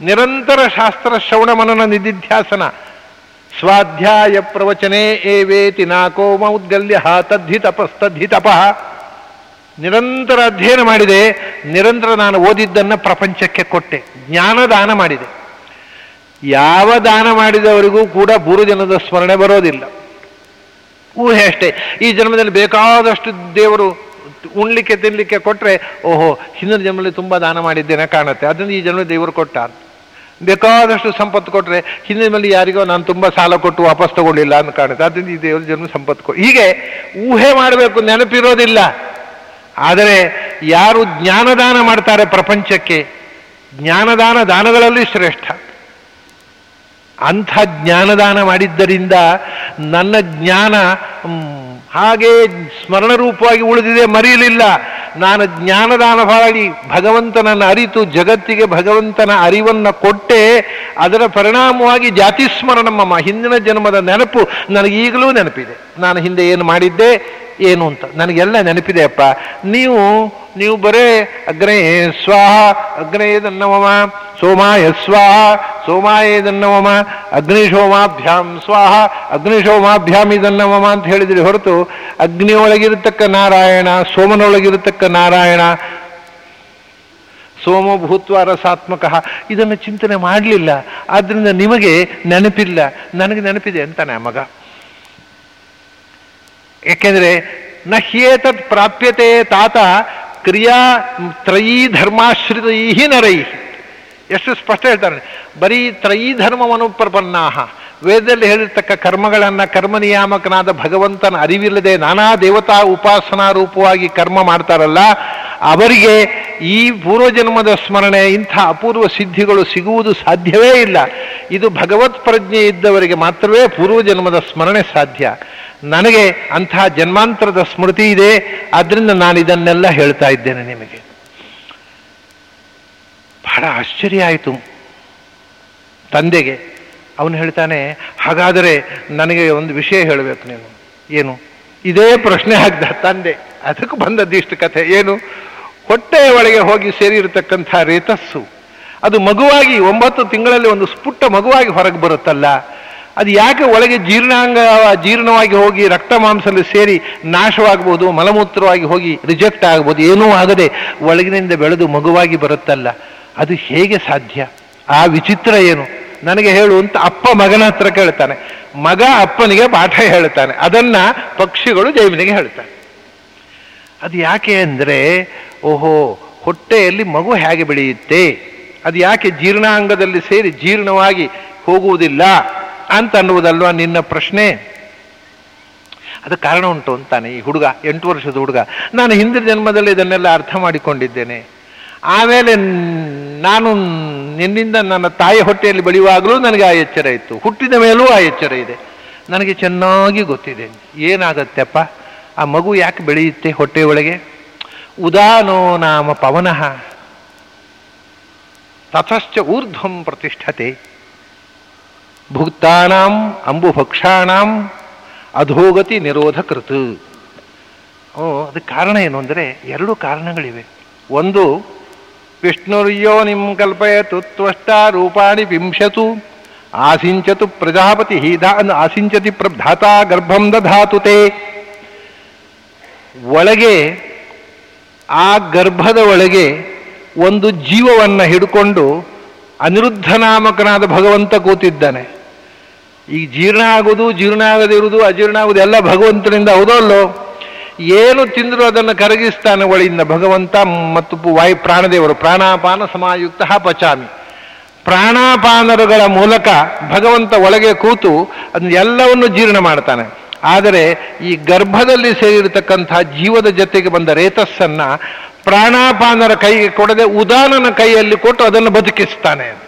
ನಿರಂತರ ಶಾಸ್ತ್ರ ಶ್ರವಣ ಮನನ ನಿಧಿಧ್ಯಾಸನ. ಸ್ವಾಧ್ಯಾಯ ಪ್ರವಚನೆ ಏವೇತಿ ನಾಕೋಮ ಉದ್ಗಲ್ಯ ತದ್ಧಿ ತಪಸ್ತದ್ಧಿ ತಪಃ. ನಿರಂತರ ಅಧ್ಯಯನ ಮಾಡಿದೆ, ನಿರಂತರ ನಾನು ಓದಿದ್ದನ್ನು ಪ್ರಪಂಚಕ್ಕೆ ಕೊಟ್ಟೆ ಜ್ಞಾನದಾನ ಮಾಡಿದೆ. ಯಾವ ದಾನ ಮಾಡಿದವರಿಗೂ ಕೂಡ ಬುರುಜನದ ಸ್ಮರಣೆ ಬರೋದಿಲ್ಲ. ಊಹೆ ಅಷ್ಟೇ. ಈ ಜನ್ಮದಲ್ಲಿ ಬೇಕಾದಷ್ಟು ದೇವರು ಉಣ್ಲಿಕ್ಕೆ ತಿನ್ನಲಿಕ್ಕೆ ಕೊಟ್ಟರೆ ಓಹೋ, ಹಿಂದಿನ ಜನ್ಮದಲ್ಲಿ ತುಂಬ ದಾನ ಮಾಡಿದ್ದೇನೆ ಕಾಣುತ್ತೆ. ಅದರಿಂದ ಈ ಜನ್ಮ ದೇವರು ಕೊಟ್ಟ ಬೇಕಾದಷ್ಟು ಸಂಪತ್ತು ಕೊಟ್ಟರೆ ಹಿಂದಿನ ಮೇಲೆ ಯಾರಿಗೋ ನಾನು ತುಂಬ ಸಾಲ ಕೊಟ್ಟು ವಾಪಸ್ ತಗೊಳ್ಳಿಲ್ಲ ಅಂತ ಕಾಣುತ್ತೆ. ಅದರಿಂದ ಈ ದೇವರ ಜನ್ಮ ಸಂಪತ್ತು ಕೊ, ಹೀಗೆ ಊಹೆ ಮಾಡಬೇಕು, ನೆನಪಿರೋದಿಲ್ಲ. ಆದರೆ ಯಾರು ಜ್ಞಾನದಾನ ಮಾಡ್ತಾರೆ ಪ್ರಪಂಚಕ್ಕೆ, ಜ್ಞಾನದಾನ ದಾನಗಳಲ್ಲಿ ಶ್ರೇಷ್ಠ. ಅಂಥ ಜ್ಞಾನದಾನ ಮಾಡಿದ್ದರಿಂದ ನನ್ನ ಜ್ಞಾನ ಹಾಗೇ ಹಾಗೆ ಸ್ಮರಣ ರೂಪವಾಗಿ ಉಳಿದಿದೆ, ಮರೆಯಲಿಲ್ಲ. ನಾನು ಜ್ಞಾನದಾನ ಮಾಡಿ ಭಗವಂತನನ್ನು ಅರಿತು, ಜಗತ್ತಿಗೆ ಭಗವಂತನ ಅರಿವನ್ನು ಕೊಟ್ಟೆ. ಅದರ ಪರಿಣಾಮವಾಗಿ ಜಾತಿ ಸ್ಮರಣಮ್ಮ ಹಿಂದಿನ ಜನ್ಮದ ನೆನಪು ನನಗೀಗಲೂ ನೆನಪಿದೆ. ನಾನು ಹಿಂದೆ ಏನು ಮಾಡಿದ್ದೆ? ಏನು ಅಂತ. ನನಗೆಲ್ಲ ನೆನಪಿದೆ ಅಪ್ಪ. ನೀವು ನೀವು ಬರೇ ಅಗ್ನೇ ಸ್ವಾಹ ಅಗ್ನೇದನ್ನವಮ ಸೋಮಾಯ ಸ್ವಾಹ ಸೋಮಾಯೇದನ್ನವಮ ಅಗ್ನಿಶೋಮಾಭ್ಯಾಮ್ ಸ್ವಾಹ ಅಗ್ನಿಶೋಮಾಭ್ಯಾಮ್ ಇದನ್ನವಮ ಅಂತ ಹೇಳಿದ್ರಿ ಹೊರತು ಅಗ್ನಿಯೊಳಗಿರತಕ್ಕ ನಾರಾಯಣ, ಸೋಮನೊಳಗಿರತಕ್ಕ ನಾರಾಯಣ, ಸೋಮಭೂತ್ವ ರಸಾತ್ಮಕ ಇದನ್ನು ಚಿಂತನೆ ಮಾಡಲಿಲ್ಲ. ಆದ್ದರಿಂದ ನಿಮಗೆ ನೆನಪಿಲ್ಲ. ನನಗೆ ನೆನಪಿದೆ ಅಂತಾನೆ ಮಗ. ಯಾಕೆಂದ್ರೆ ನ ಹ್ಯೇತತ್ ಪ್ರಾಪ್ಯತೆ ತಾತ ಕ್ರಿಯಾ ತ್ರಯೀ ಧರ್ಮಾಶ್ರಿತೈ ನರೈ ಎಷ್ಟು ಸ್ಪಷ್ಟ ಹೇಳ್ತಾರೆ. ಬರೀ ತ್ರಯೀ ಧರ್ಮವನ್ನು ಮನುಪ್ರಪನ್ನಾಹ ವೇದದಲ್ಲಿ ಹೇಳಿರ್ತಕ್ಕ ಕರ್ಮಗಳನ್ನು ಕರ್ಮ ನಿಯಾಮಕನಾದ ಭಗವಂತನ ಅರಿವಿಲ್ಲದೆ ನಾನಾ ದೇವತಾ ಉಪಾಸನಾ ರೂಪವಾಗಿ ಕರ್ಮ ಮಾಡ್ತಾರಲ್ಲ, ಅವರಿಗೆ ಈ ಪೂರ್ವಜನ್ಮದ ಸ್ಮರಣೆ ಇಂಥ ಅಪೂರ್ವ ಸಿದ್ಧಿಗಳು ಸಿಗುವುದು ಸಾಧ್ಯವೇ ಇಲ್ಲ. ಇದು ಭಗವತ್ ಪ್ರಜ್ಞೆ ಇದ್ದವರಿಗೆ ಮಾತ್ರವೇ ಪೂರ್ವಜನ್ಮದ ಸ್ಮರಣೆ ಸಾಧ್ಯ. ನನಗೆ ಅಂಥ ಜನ್ಮಾಂತರದ ಸ್ಮೃತಿ ಇದೆ ಆದ್ದರಿಂದ ನಾನು ಇದನ್ನೆಲ್ಲ ಹೇಳ್ತಾ ಇದ್ದೇನೆ ನಿಮಗೆ. ಬಹಳ ಆಶ್ಚರ್ಯ ಆಯಿತು. ತಂದೆಗೆ, ಅವನು ಹೇಳ್ತಾನೆ, ಹಾಗಾದರೆ ನನಗೆ ಒಂದು ವಿಷಯ ಹೇಳಬೇಕು ನೀನು. ಏನು? ಇದೇ ಪ್ರಶ್ನೆ ಆಗ್ದ ತಂದೆ. ಅದಕ್ಕೆ ಬಂದದ್ದಿಷ್ಟು ಕಥೆ. ಏನು? ಹೊಟ್ಟೆಯ ಒಳಗೆ ಹೋಗಿ ಸೇರಿರತಕ್ಕಂಥ ರೇತಸ್ಸು. ಅದು ಮಗುವಾಗಿ ಒಂಬತ್ತು ತಿಂಗಳಲ್ಲಿ ಒಂದು ಸ್ಪುಟ್ಟ ಮಗುವಾಗಿ ಹೊರಗೆ ಬರುತ್ತಲ್ಲ. ಅದು ಯಾಕೆ ಒಳಗೆ ಜೀರ್ಣಾಂಗ, ಜೀರ್ಣವಾಗಿ ಹೋಗಿ ರಕ್ತ ಮಾಂಸಲ್ಲಿ ಸೇರಿ ನಾಶವಾಗಬಹುದು ಮಲಮೂತ್ರವಾಗಿ ಹೋಗಿ ರಿಜೆಕ್ಟ್ ಆಗ್ಬೋದು, ಏನೂ ಆಗದೆ ಒಳಗಿನಿಂದ ಬೆಳೆದು ಮಗುವಾಗಿ ಬರುತ್ತಲ್ಲ, ಅದು ಹೇಗೆ ಸಾಧ್ಯ? ಆ ವಿಚಿತ್ರ ಏನು? ನನಗೆ ಹೇಳು ಅಂತ ಅಪ್ಪ ಮಗನ ಹತ್ರ ಕೇಳ್ತಾನೆ. ಮಗ ಅಪ್ಪನಿಗೆ ಪಾಠ ಹೇಳ್ತಾನೆ. ಅದನ್ನ ಪಕ್ಷಿಗಳು ಜೈವಿನಿಗೆ ಹೇಳ್ತಾನೆ ಅದು ಯಾಕೆ ಅಂದರೆ, ಓಹೋ, ಹೊಟ್ಟೆಯಲ್ಲಿ ಮಗು ಹೇಗೆ ಬೆಳೆಯುತ್ತೆ? ಅದು ಯಾಕೆ ಜೀರ್ಣಾಂಗದಲ್ಲಿ ಸೇರಿ ಜೀರ್ಣವಾಗಿ ಹೋಗುವುದಿಲ್ಲ? ಅಂತ ಅನ್ನುವುದಲ್ವಾ ನಿನ್ನ ಪ್ರಶ್ನೆ? ಅದು ಕಾರಣ ಉಂಟು ಅಂತಾನೆ ಈ ಹುಡುಗ, ಎಂಟು ವರ್ಷದ ಹುಡುಗ. ನಾನು ಹಿಂದಿನ ಜನ್ಮದಲ್ಲಿ ಇದನ್ನೆಲ್ಲ ಅರ್ಥ ಮಾಡಿಕೊಂಡಿದ್ದೇನೆ. ಆಮೇಲೆ ನಾನು ನಿನ್ನಿಂದ ನನ್ನ ತಾಯಿ ಹೊಟ್ಟೆಯಲ್ಲಿ ಬೆಳೆಯುವಾಗಲೂ ನನಗೆ ಆ ಎಚ್ಚರ ಇತ್ತು. ಹುಟ್ಟಿದ ಮೇಲೂ ಆ ಎಚ್ಚರ ಇದೆ. ನನಗೆ ಚೆನ್ನಾಗಿ ಗೊತ್ತಿದೆ. ಏನಾಗತ್ತೆಪ್ಪ? ಆ ಮಗು ಯಾಕೆ ಬೆಳೆಯುತ್ತೆ ಹೊಟ್ಟೆಯೊಳಗೆ ಉದಾನೋ ನಾಮ ಪವನಃ. ತಥಶ್ಚ ಊರ್ಧ್ವಂ ಪ್ರತಿಷ್ಠತೆ. ಭುಕ್ತಾನಾಂ ಅಂಬುಭಕ್ಷಾಣಾಂ ಅಧೋಗತಿ ನಿರೋಧ ಕೃತು ಓ ಅದಕ್ಕೆ ಕಾರಣ ಏನು ಅಂದರೆ ಎರಡು ಕಾರಣಗಳಿವೆ. ಒಂದು, ವಿಷ್ಣುರ್ಯೋ ನಿಮ್ ಕಲ್ಪಯತು ತ್ವಷ್ಟ ರೂಪಾಣಿ ವಿಂಶತು, ಆಸಿಂಚತು ಪ್ರಜಾಪತಿ ದಾ ಆಸಿಂಚತಿ ಪ್ರಧಾತ ಗರ್ಭಂ ದಧಾತು ತೇ. ಒಳಗೆ, ಆ ಗರ್ಭದ ಒಳಗೆ ಒಂದು ಜೀವವನ್ನು ಹಿಡ್ಕೊಂಡು ಅನಿರುದ್ಧ ನಾಮಕನಾದ ಭಗವಂತ ಕೂತಿದ್ದಾನೆ. ಈಗ ಜೀರ್ಣ ಆಗೋದು ಜೀರ್ಣ ಆಗದಿರುವುದು ಅಜೀರ್ಣ ಆಗೋದು ಎಲ್ಲ ಭಗವಂತನಿಂದ ಹೌದೋ ಅಲ್ಲೋ ಏನು ತಿಂದರೂ ಅದನ್ನು ಕರಗಿಸ್ತಾನೆ ಒಳಿಯಿಂದ ಭಗವಂತ ಮತ್ತು ವಾಯು ಪ್ರಾಣದೇವರು, ಪ್ರಾಣಾಪಾನ ಸಮಾಯುಕ್ತ ಪಚಾಮಿ. ಪ್ರಾಣಾಪಾನರುಗಳ ಮೂಲಕ ಭಗವಂತ ಒಳಗೆ ಕೂತು ಅದನ್ನ ಎಲ್ಲವನ್ನು ಜೀರ್ಣ ಮಾಡ್ತಾನೆ. ಆದರೆ ಈ ಗರ್ಭದಲ್ಲಿ ಸೇರಿರತಕ್ಕಂಥ ಜೀವದ ಜೊತೆಗೆ ಬಂದ ರೇತಸ್ಸನ್ನು ಪ್ರಾಣಾಪಾನರ ಕೈಗೆ ಕೊಡದೆ ಉದಾನನ ಕೈಯಲ್ಲಿ ಕೊಟ್ಟು ಅದನ್ನು ಬದುಕಿಸ್ತಾನೆ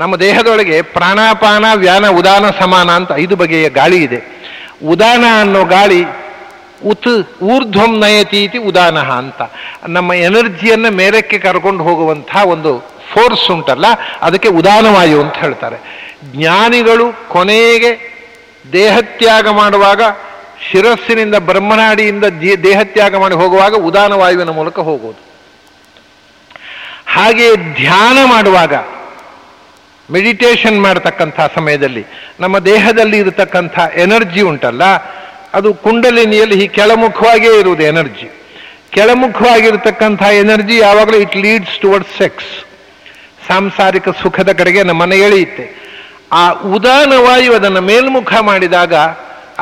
ನಮ್ಮ ದೇಹದೊಳಗೆ ಪ್ರಾಣಾಪಾನ, ವ್ಯಾನ, ಉದಾನ, ಸಮಾನ ಅಂತ ಐದು ಬಗೆಯ ಗಾಳಿ ಇದೆ. ಉದಾನ ಅನ್ನೋ ಗಾಳಿ ಉತ್ ಊರ್ಧ್ವಂ ನಯತಿ ಇತಿ ಉದಾನ ಅಂತ. ನಮ್ಮ ಎನರ್ಜಿಯನ್ನು ಮೇಲಕ್ಕೆ ಕರ್ಕೊಂಡು ಹೋಗುವಂಥ ಒಂದು ಫೋರ್ಸ್ ಉಂಟಲ್ಲ, ಅದಕ್ಕೆ ಉದಾನವಾಯು ಅಂತ ಹೇಳ್ತಾರೆ. ಜ್ಞಾನಿಗಳು ಕೊನೆಗೆ ದೇಹತ್ಯಾಗ ಮಾಡುವಾಗ, ಶಿರಸ್ಸಿನಿಂದ ಬ್ರಹ್ಮನಾಡಿಯಿಂದ ದೇಹತ್ಯಾಗ ಮಾಡಿ ಹೋಗುವಾಗ ಉದಾನವಾಯುವಿನ ಮೂಲಕ ಹೋಗುವುದು. ಹಾಗೆ ಧ್ಯಾನ ಮಾಡುವಾಗ ಮೆಡಿಟೇಷನ್ ಮಾಡತಕ್ಕಂಥ ಸಮಯದಲ್ಲಿ ನಮ್ಮ ದೇಹದಲ್ಲಿ ಇರತಕ್ಕಂಥ ಎನರ್ಜಿ ಉಂಟಲ್ಲ, ಅದು ಕುಂಡಲಿನಿಯಲ್ಲಿ ಈ ಕೆಳಮುಖವಾಗಿಯೇ ಇರುವುದು ಎನರ್ಜಿ ಕೆಳಮುಖವಾಗಿರತಕ್ಕಂಥ ಎನರ್ಜಿ ಯಾವಾಗಲೂ ಇಟ್ ಲೀಡ್ಸ್ ಟುವರ್ಡ್ಸ್ ಸೆಕ್ಸ್ ಸಾಂಸಾರಿಕ ಸುಖದ ಕಡೆಗೆ ನಮ್ಮನ್ನು ಎಳೆಯುತ್ತೆ. ಆ ಉದಾನ ವಾಯು ಅದನ್ನು ಮೇಲ್ಮುಖ ಮಾಡಿದಾಗ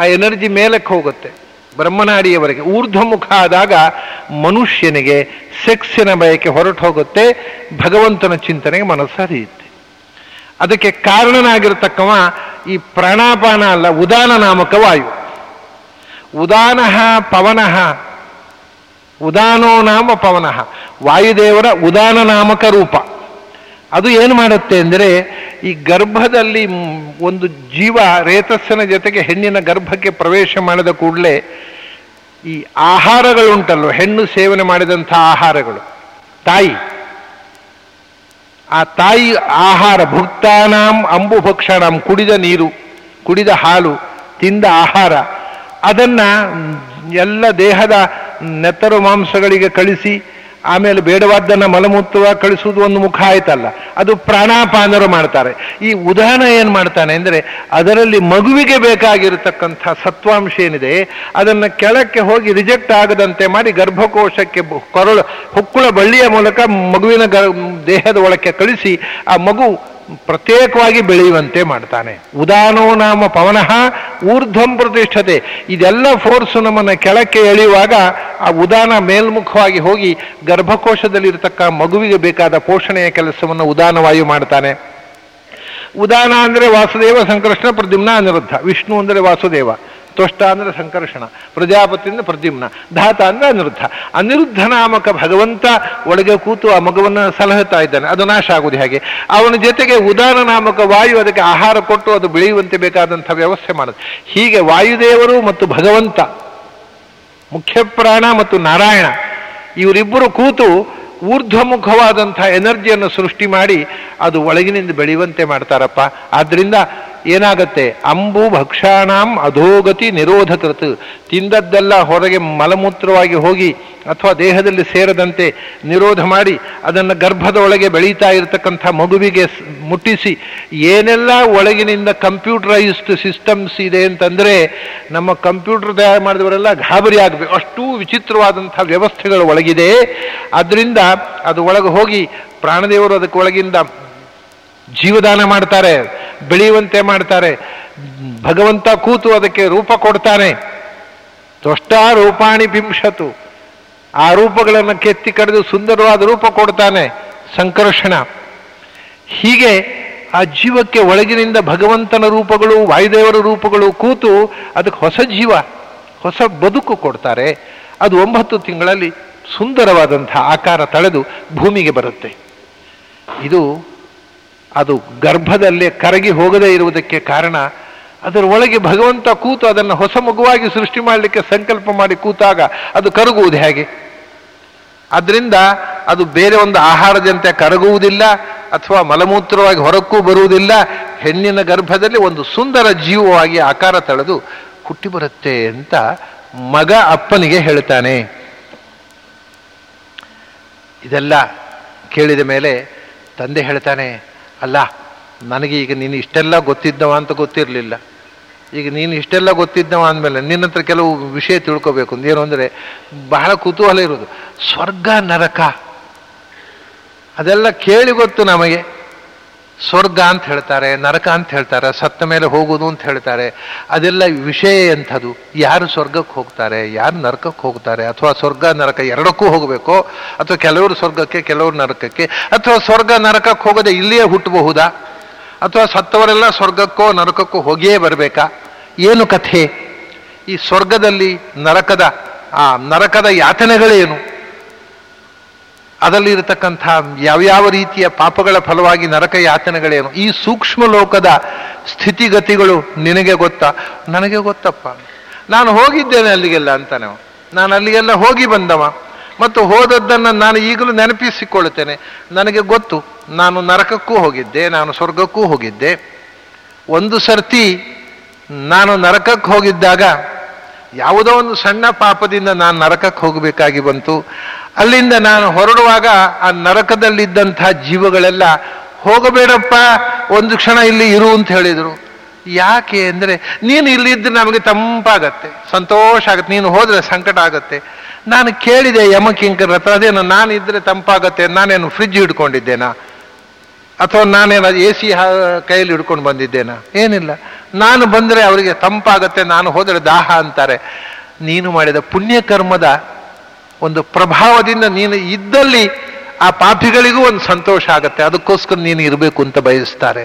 ಆ ಎನರ್ಜಿ ಮೇಲಕ್ಕೆ ಹೋಗುತ್ತೆ. ಬ್ರಹ್ಮನಾಡಿಯವರೆಗೆ ಊರ್ಧ್ವಮುಖ ಆದಾಗ ಮನುಷ್ಯನಿಗೆ ಸೆಕ್ಸಿನ ಬಯಕೆ ಹೊರಟು ಹೋಗುತ್ತೆ, ಭಗವಂತನ ಚಿಂತನೆಗೆ ಮನಸ್ಸು ಅದಕ್ಕೆ ಕಾರಣನಾಗಿರ್ತಕ್ಕವ ಈ ಪ್ರಾಣಾಪಾನ ಅಲ್ಲ, ಉದಾನ ನಾಮಕ ವಾಯು. ಉದಾನಃ ಪವನಃ, ಉದಾನೋ ನಾಮ ಪವನಃ, ವಾಯುದೇವರ ಉದಾನ ನಾಮಕ ರೂಪ. ಅದು ಏನು ಮಾಡುತ್ತೆ ಅಂದರೆ, ಈ ಗರ್ಭದಲ್ಲಿ ಒಂದು ಜೀವ ರೇತಸ್ಸನ ಜೊತೆಗೆ ಹೆಣ್ಣಿನ ಗರ್ಭಕ್ಕೆ ಪ್ರವೇಶ ಮಾಡಿದ ಕೂಡಲೇ ಈ ಆಹಾರಗಳುಂಟಲ್ವ, ಹೆಣ್ಣು ಸೇವನೆ ಮಾಡಿದಂಥ ಆಹಾರಗಳು. ತಾಯಿ. ಆ ತಾಯಿ ಆಹಾರ ಭುಕ್ತಾನಾಂ ಅಂಬು ಭಕ್ಷಣಂ, ಕುಡಿದ ನೀರು, ಕುಡಿದ ಹಾಲು, ತಿಂದ ಆಹಾರ. ಅದನ್ನ ಎಲ್ಲ ದೇಹದ ನೆತ್ತರು ಮಾಂಸಗಳಿಗೆ ಕಳಿಸಿ ಆಮೇಲೆ ಬೇಡವಾದ್ದನ್ನ ಮಲಮೂತ್ರ ಕಳಿಸುವುದು ಒಂದು ಮುಖ ಆಯ್ತಲ್ಲ, ಅದು ಪ್ರಾಣಾಪಾನರು ಮಾಡ್ತಾರೆ. ಈ ಉದಾಹರಣ ಏನು ಮಾಡ್ತಾನೆ ಅಂದರೆ, ಅದರಲ್ಲಿ ಮಗುವಿಗೆ ಬೇಕಾಗಿರತಕ್ಕಂಥ ಸತ್ವಾಂಶ ಏನಿದೆ, ಅದನ್ನ ಕೆಳಕ್ಕೆ ಹೋಗಿ ರಿಜೆಕ್ಟ್ ಆಗದಂತೆ ಮಾಡಿ ಗರ್ಭಕೋಶಕ್ಕೆ ಕೊರಳು, ಹೊಕ್ಕುಳ ಬಳ್ಳಿಯ ಮೂಲಕ ಮಗುವಿನ ದೇಹದ ಒಳಕ್ಕೆ ಕಳಿಸಿ, ಆ ಮಗು ಪ್ರತ್ಯೇಕವಾಗಿ ಬೆಳೆಯುವಂತೆ ಮಾಡ್ತಾನೆ. ಉದಾನೋ ನಾಮ ಪವನಃ ಊರ್ಧ್ವಂ ಪ್ರತಿಷ್ಠತೆ. ಇದೆಲ್ಲ ಫೋರ್ಸು ನಮ್ಮನ್ನು ಕೆಳಕ್ಕೆ ಎಳೆಯುವಾಗ ಆ ಉದಾನ ಮೇಲ್ಮುಖವಾಗಿ ಹೋಗಿ ಗರ್ಭಕೋಶದಲ್ಲಿರತಕ್ಕ ಮಗುವಿಗೆ ಬೇಕಾದ ಪೋಷಣೆಯ ಕೆಲಸವನ್ನು ಉದಾನವಾಯು ಮಾಡ್ತಾನೆ. ಉದಾನ ಅಂದರೆ ವಾಸುದೇವ, ಸಂಕೃಷ್ಣ ಪ್ರದ್ಯುಮ್ನ ಅನಿರುದ್ಧ. ವಿಷ್ಣು ಅಂದರೆ ವಾಸುದೇವ. ತ್ವಷ್ಟ ಅಂದರೆ ಸಂಕರ್ಷಣ, ಪ್ರಜಾಪತಿ ಅಂದರೆ ಪ್ರದ್ಯುಮ್ನ, ಧಾತ ಅಂದರೆ ಅನಿರುದ್ಧ. ಅನಿರುದ್ಧ ನಾಮಕ ಭಗವಂತ ಒಳಗೆ ಕೂತು ಆ ಮಗುವನ್ನು ಸಲಹುತ್ತಾ ಇದ್ದಾನೆ, ಅದು ನಾಶ ಆಗುವುದು ಹೇಗೆ? ಅವನ ಜೊತೆಗೆ ಉದಾನ ನಾಮಕ ವಾಯು ಅದಕ್ಕೆ ಆಹಾರ ಕೊಟ್ಟು ಅದು ಬೆಳೆಯುವಂತೆ ಬೇಕಾದಂಥ ವ್ಯವಸ್ಥೆ ಮಾಡೋದು ಹೀಗೆ ವಾಯುದೇವರು ಮತ್ತು ಭಗವಂತ, ಮುಖ್ಯ ಪ್ರಾಣ ಮತ್ತು ನಾರಾಯಣ, ಇವರಿಬ್ಬರು ಕೂತು ಊರ್ಧ್ವಮುಖವಾದಂಥ ಎನರ್ಜಿಯನ್ನು ಸೃಷ್ಟಿ ಮಾಡಿ ಅದು ಒಳಗಿನಿಂದ ಬೆಳೆಯುವಂತೆ ಮಾಡ್ತಾರಪ್ಪ. ಆದ್ರಿಂದ ಏನಾಗತ್ತೆ? ಅಂಬು ಭಕ್ಷಾಣಾಂ ಅಧೋಗತಿ ನಿರೋಧಕೃತ್. ತಿಂದದ್ದೆಲ್ಲ ಹೊರಗೆ ಮಲಮೂತ್ರವಾಗಿ ಹೋಗಿ ಅಥವಾ ದೇಹದಲ್ಲಿ ಸೇರದಂತೆ ನಿರೋಧ ಮಾಡಿ ಅದನ್ನು ಗರ್ಭದ ಒಳಗೆ ಬೆಳೀತಾ ಇರತಕ್ಕಂಥ ಮಗುವಿಗೆ ಮುಟ್ಟಿಸಿ ಏನೆಲ್ಲ ಒಳಗಿನಿಂದ ಕಂಪ್ಯೂಟರೈಸ್ಡ್ ಸಿಸ್ಟಮ್ಸ್ ಇದೆ ಅಂತಂದರೆ ನಮ್ಮ ಕಂಪ್ಯೂಟರ್ ತಯಾರು ಮಾಡಿದವರೆಲ್ಲ ಗಾಬರಿ ಆಗಬೇಕು. ಅಷ್ಟೂ ವಿಚಿತ್ರವಾದಂಥ ವ್ಯವಸ್ಥೆಗಳು ಒಳಗಿದೆ. ಅದರಿಂದ ಅದು ಒಳಗೆ ಹೋಗಿ ಪ್ರಾಣದೇವರು ಅದಕ್ಕೆ ಒಳಗಿಂದ ಜೀವದಾನ ಮಾಡ್ತಾರೆ, ಬೆಳೆಯುವಂತೆ ಮಾಡ್ತಾರೆ, ಭಗವಂತ ಕೂತು ಅದಕ್ಕೆ ರೂಪ ಕೊಡ್ತಾನೆ. ತ್ವಷ್ಟಾ ರೂಪಾಣಿ ಬಿಂಶತು. ಆ ರೂಪಗಳನ್ನು ಕೆತ್ತಿ ಕಡಿದು ಸುಂದರವಾದ ರೂಪ ಕೊಡ್ತಾನೆ ಸಂಕರ್ಷಣ. ಹೀಗೆ ಆ ಜೀವಕ್ಕೆ ಒಳಗಿನಿಂದ ಭಗವಂತನ ರೂಪಗಳು, ವಾಯುದೇವರ ರೂಪಗಳು ಕೂತು ಅದಕ್ಕೆ ಹೊಸ ಜೀವ, ಹೊಸ ಬದುಕು ಕೊಡ್ತಾರೆ. ಅದು ಒಂಬತ್ತು ತಿಂಗಳಲ್ಲಿ ಸುಂದರವಾದಂಥ ಆಕಾರ ತಳೆದು ಭೂಮಿಗೆ ಬರುತ್ತೆ. ಇದು ಅದು ಗರ್ಭದಲ್ಲೇ ಕರಗಿ ಹೋಗದೇ ಇರುವುದಕ್ಕೆ ಕಾರಣ ಅದರ ಒಳಗೆ ಭಗವಂತ ಕೂತು ಅದನ್ನು ಹೊಸ ಮಗುವಾಗಿ ಸೃಷ್ಟಿ ಮಾಡಲಿಕ್ಕೆ ಸಂಕಲ್ಪ ಮಾಡಿ ಕೂತಾಗ ಅದು ಕರಗುವುದು ಹೇಗೆ? ಅದರಿಂದ ಅದು ಬೇರೆ ಒಂದು ಆಹಾರದಂತೆ ಕರಗುವುದಿಲ್ಲ, ಅಥವಾ ಮಲಮೂತ್ರವಾಗಿ ಹೊರಕ್ಕೂ ಬರುವುದಿಲ್ಲ, ಹೆಣ್ಣಿನ ಗರ್ಭದಲ್ಲಿ ಒಂದು ಸುಂದರ ಜೀವವಾಗಿ ಆಕಾರ ತಳೆದು ಹುಟ್ಟಿ ಬರುತ್ತೆ ಅಂತ ಮಗ ಅಪ್ಪನಿಗೆ ಹೇಳ್ತಾನೆ. ಇದೆಲ್ಲ ಕೇಳಿದ ಮೇಲೆ ತಂದೆ ಹೇಳ್ತಾನೆ ಅಲ್ಲ, ನನಗೆ ಈಗ ನೀನು ಇಷ್ಟೆಲ್ಲ ಗೊತ್ತಿದ್ದವ ಅಂತ ಗೊತ್ತಿರಲಿಲ್ಲ. ಈಗ ನೀನು ಇಷ್ಟೆಲ್ಲ ಗೊತ್ತಿದ್ದವ ಅಂದಮೇಲೆ ನಿನ್ನ ಹತ್ರ ಕೆಲವು ವಿಷಯ ತಿಳ್ಕೋಬೇಕು. ಏನು ಅಂದರೆ, ಬಹಳ ಕುತೂಹಲ ಇರೋದು ಸ್ವರ್ಗ, ನರಕ, ಅದೆಲ್ಲ ಕೇಳಿ ಗೊತ್ತು ನಮಗೆ. ಸ್ವರ್ಗ ಅಂತ ಹೇಳ್ತಾರೆ, ನರಕ ಅಂತ ಹೇಳ್ತಾರೆ, ಸತ್ತ ಮೇಲೆ ಹೋಗುವುದು ಅಂತ ಹೇಳ್ತಾರೆ. ಅದೆಲ್ಲ ವಿಷಯ ಎಂಥದ್ದು ಯಾರು ಸ್ವರ್ಗಕ್ಕೆ ಹೋಗ್ತಾರೆ, ಯಾರು ನರಕಕ್ಕೆ ಹೋಗ್ತಾರೆ? ಅಥವಾ ಸ್ವರ್ಗ, ನರಕ ಎರಡಕ್ಕೂ ಹೋಗಬೇಕು? ಅಥವಾ ಕೆಲವರು ಸ್ವರ್ಗಕ್ಕೆ, ಕೆಲವರು ನರಕಕ್ಕೆ? ಅಥವಾ ಸ್ವರ್ಗ, ನರಕಕ್ಕೆ ಹೋಗದೆ ಇಲ್ಲಿಯೇ ಹುಟ್ಟಬಹುದಾ? ಅಥವಾ ಸತ್ತವರೆಲ್ಲ ಸ್ವರ್ಗಕ್ಕೋ, ನರಕಕ್ಕೋ ಹೋಗಿಯೇ ಬರಬೇಕಾ? ಏನು ಕಥೆ? ಈ ಸ್ವರ್ಗದಲ್ಲಿ ನರಕದ, ಆ ನರಕದ ಯಾತನೆಗಳೇನು? ಅದರಲ್ಲಿ ಇರತಕ್ಕಂಥ ಯಾವ್ಯಾವ ರೀತಿಯ ಪಾಪಗಳ ಫಲವಾಗಿ ನರಕ ಯಾತನೆಗಳೇನು ಈ ಸೂಕ್ಷ್ಮ ಲೋಕದ ಸ್ಥಿತಿಗತಿಗಳು ನಿನಗೆ ಗೊತ್ತಾ? ನನಗೆ ಗೊತ್ತಪ್ಪ. ನಾನು ಹೋಗಿದ್ದೇನೆ ಅಲ್ಲಿಗೆಲ್ಲ ಅಂತಾನೆ. ನಾನು ಅಲ್ಲಿಗೆಲ್ಲ ಹೋಗಿ ಬಂದವ. ಮತ್ತು ಹೋದದ್ದನ್ನು ನಾನು ಈಗಲೂ ನೆನಪಿಸಿಕೊಳ್ಳುತ್ತೇನೆ. ನನಗೆ ಗೊತ್ತು, ನಾನು ನರಕಕ್ಕೂ ಹೋಗಿದ್ದೆ, ನಾನು ಸ್ವರ್ಗಕ್ಕೂ ಹೋಗಿದ್ದೆ. ಒಂದು ಸರ್ತಿ ನಾನು ನರಕಕ್ಕೆ ಹೋಗಿದ್ದಾಗ ಯಾವುದೋ ಒಂದು ಸಣ್ಣ ಪಾಪದಿಂದ ನಾನು ನರಕಕ್ಕೆ ಹೋಗಬೇಕಾಗಿ ಬಂತು. ಅಲ್ಲಿಂದ ನಾನು ಹೊರಡುವಾಗ ಆ ನರಕದಲ್ಲಿದ್ದಂಥ ಜೀವಗಳೆಲ್ಲ ಹೋಗಬೇಡಪ್ಪ, ಒಂದು ಕ್ಷಣ ಇಲ್ಲಿ ಇರು ಅಂತ ಹೇಳಿದರು. ಯಾಕೆ ಅಂದರೆ ನೀನು ಇಲ್ಲಿದ್ದರೆ ನಮಗೆ ತಂಪಾಗತ್ತೆ, ಸಂತೋಷ ಆಗುತ್ತೆ, ನೀನು ಹೋದರೆ ಸಂಕಟ ಆಗತ್ತೆ. ನಾನು ಕೇಳಿದೆ ಯಮಕಿಂಕರ ಹತ್ರ, ಅದೇನು ನಾನು ಇದ್ದರೆ ತಂಪಾಗತ್ತೆ, ನಾನೇನು ಫ್ರಿಜ್ ಹಿಡ್ಕೊಂಡಿದ್ದೇನಾ? ಅಥವಾ ನಾನೇನು ಎ ಸಿ ಕೈಯಲ್ಲಿ ಹಿಡ್ಕೊಂಡು ಬಂದಿದ್ದೇನಾ? ಏನಿಲ್ಲ. ನಾನು ಬಂದರೆ ಅವರಿಗೆ ತಂಪಾಗತ್ತೆ, ನಾನು ಹೋದರೆ ದಾಹ ಅಂತಾರೆ. ನೀನು ಮಾಡಿದ ಪುಣ್ಯಕರ್ಮದ ಒಂದು ಪ್ರಭಾವದಿಂದ ನೀನು ಇದ್ದಲ್ಲಿ ಆ ಪಾಪಿಗಳಿಗೂ ಒಂದು ಸಂತೋಷ ಆಗುತ್ತೆ. ಅದಕ್ಕೋಸ್ಕರ ನೀನು ಇರಬೇಕು ಅಂತ ಬಯಸ್ತಾರೆ.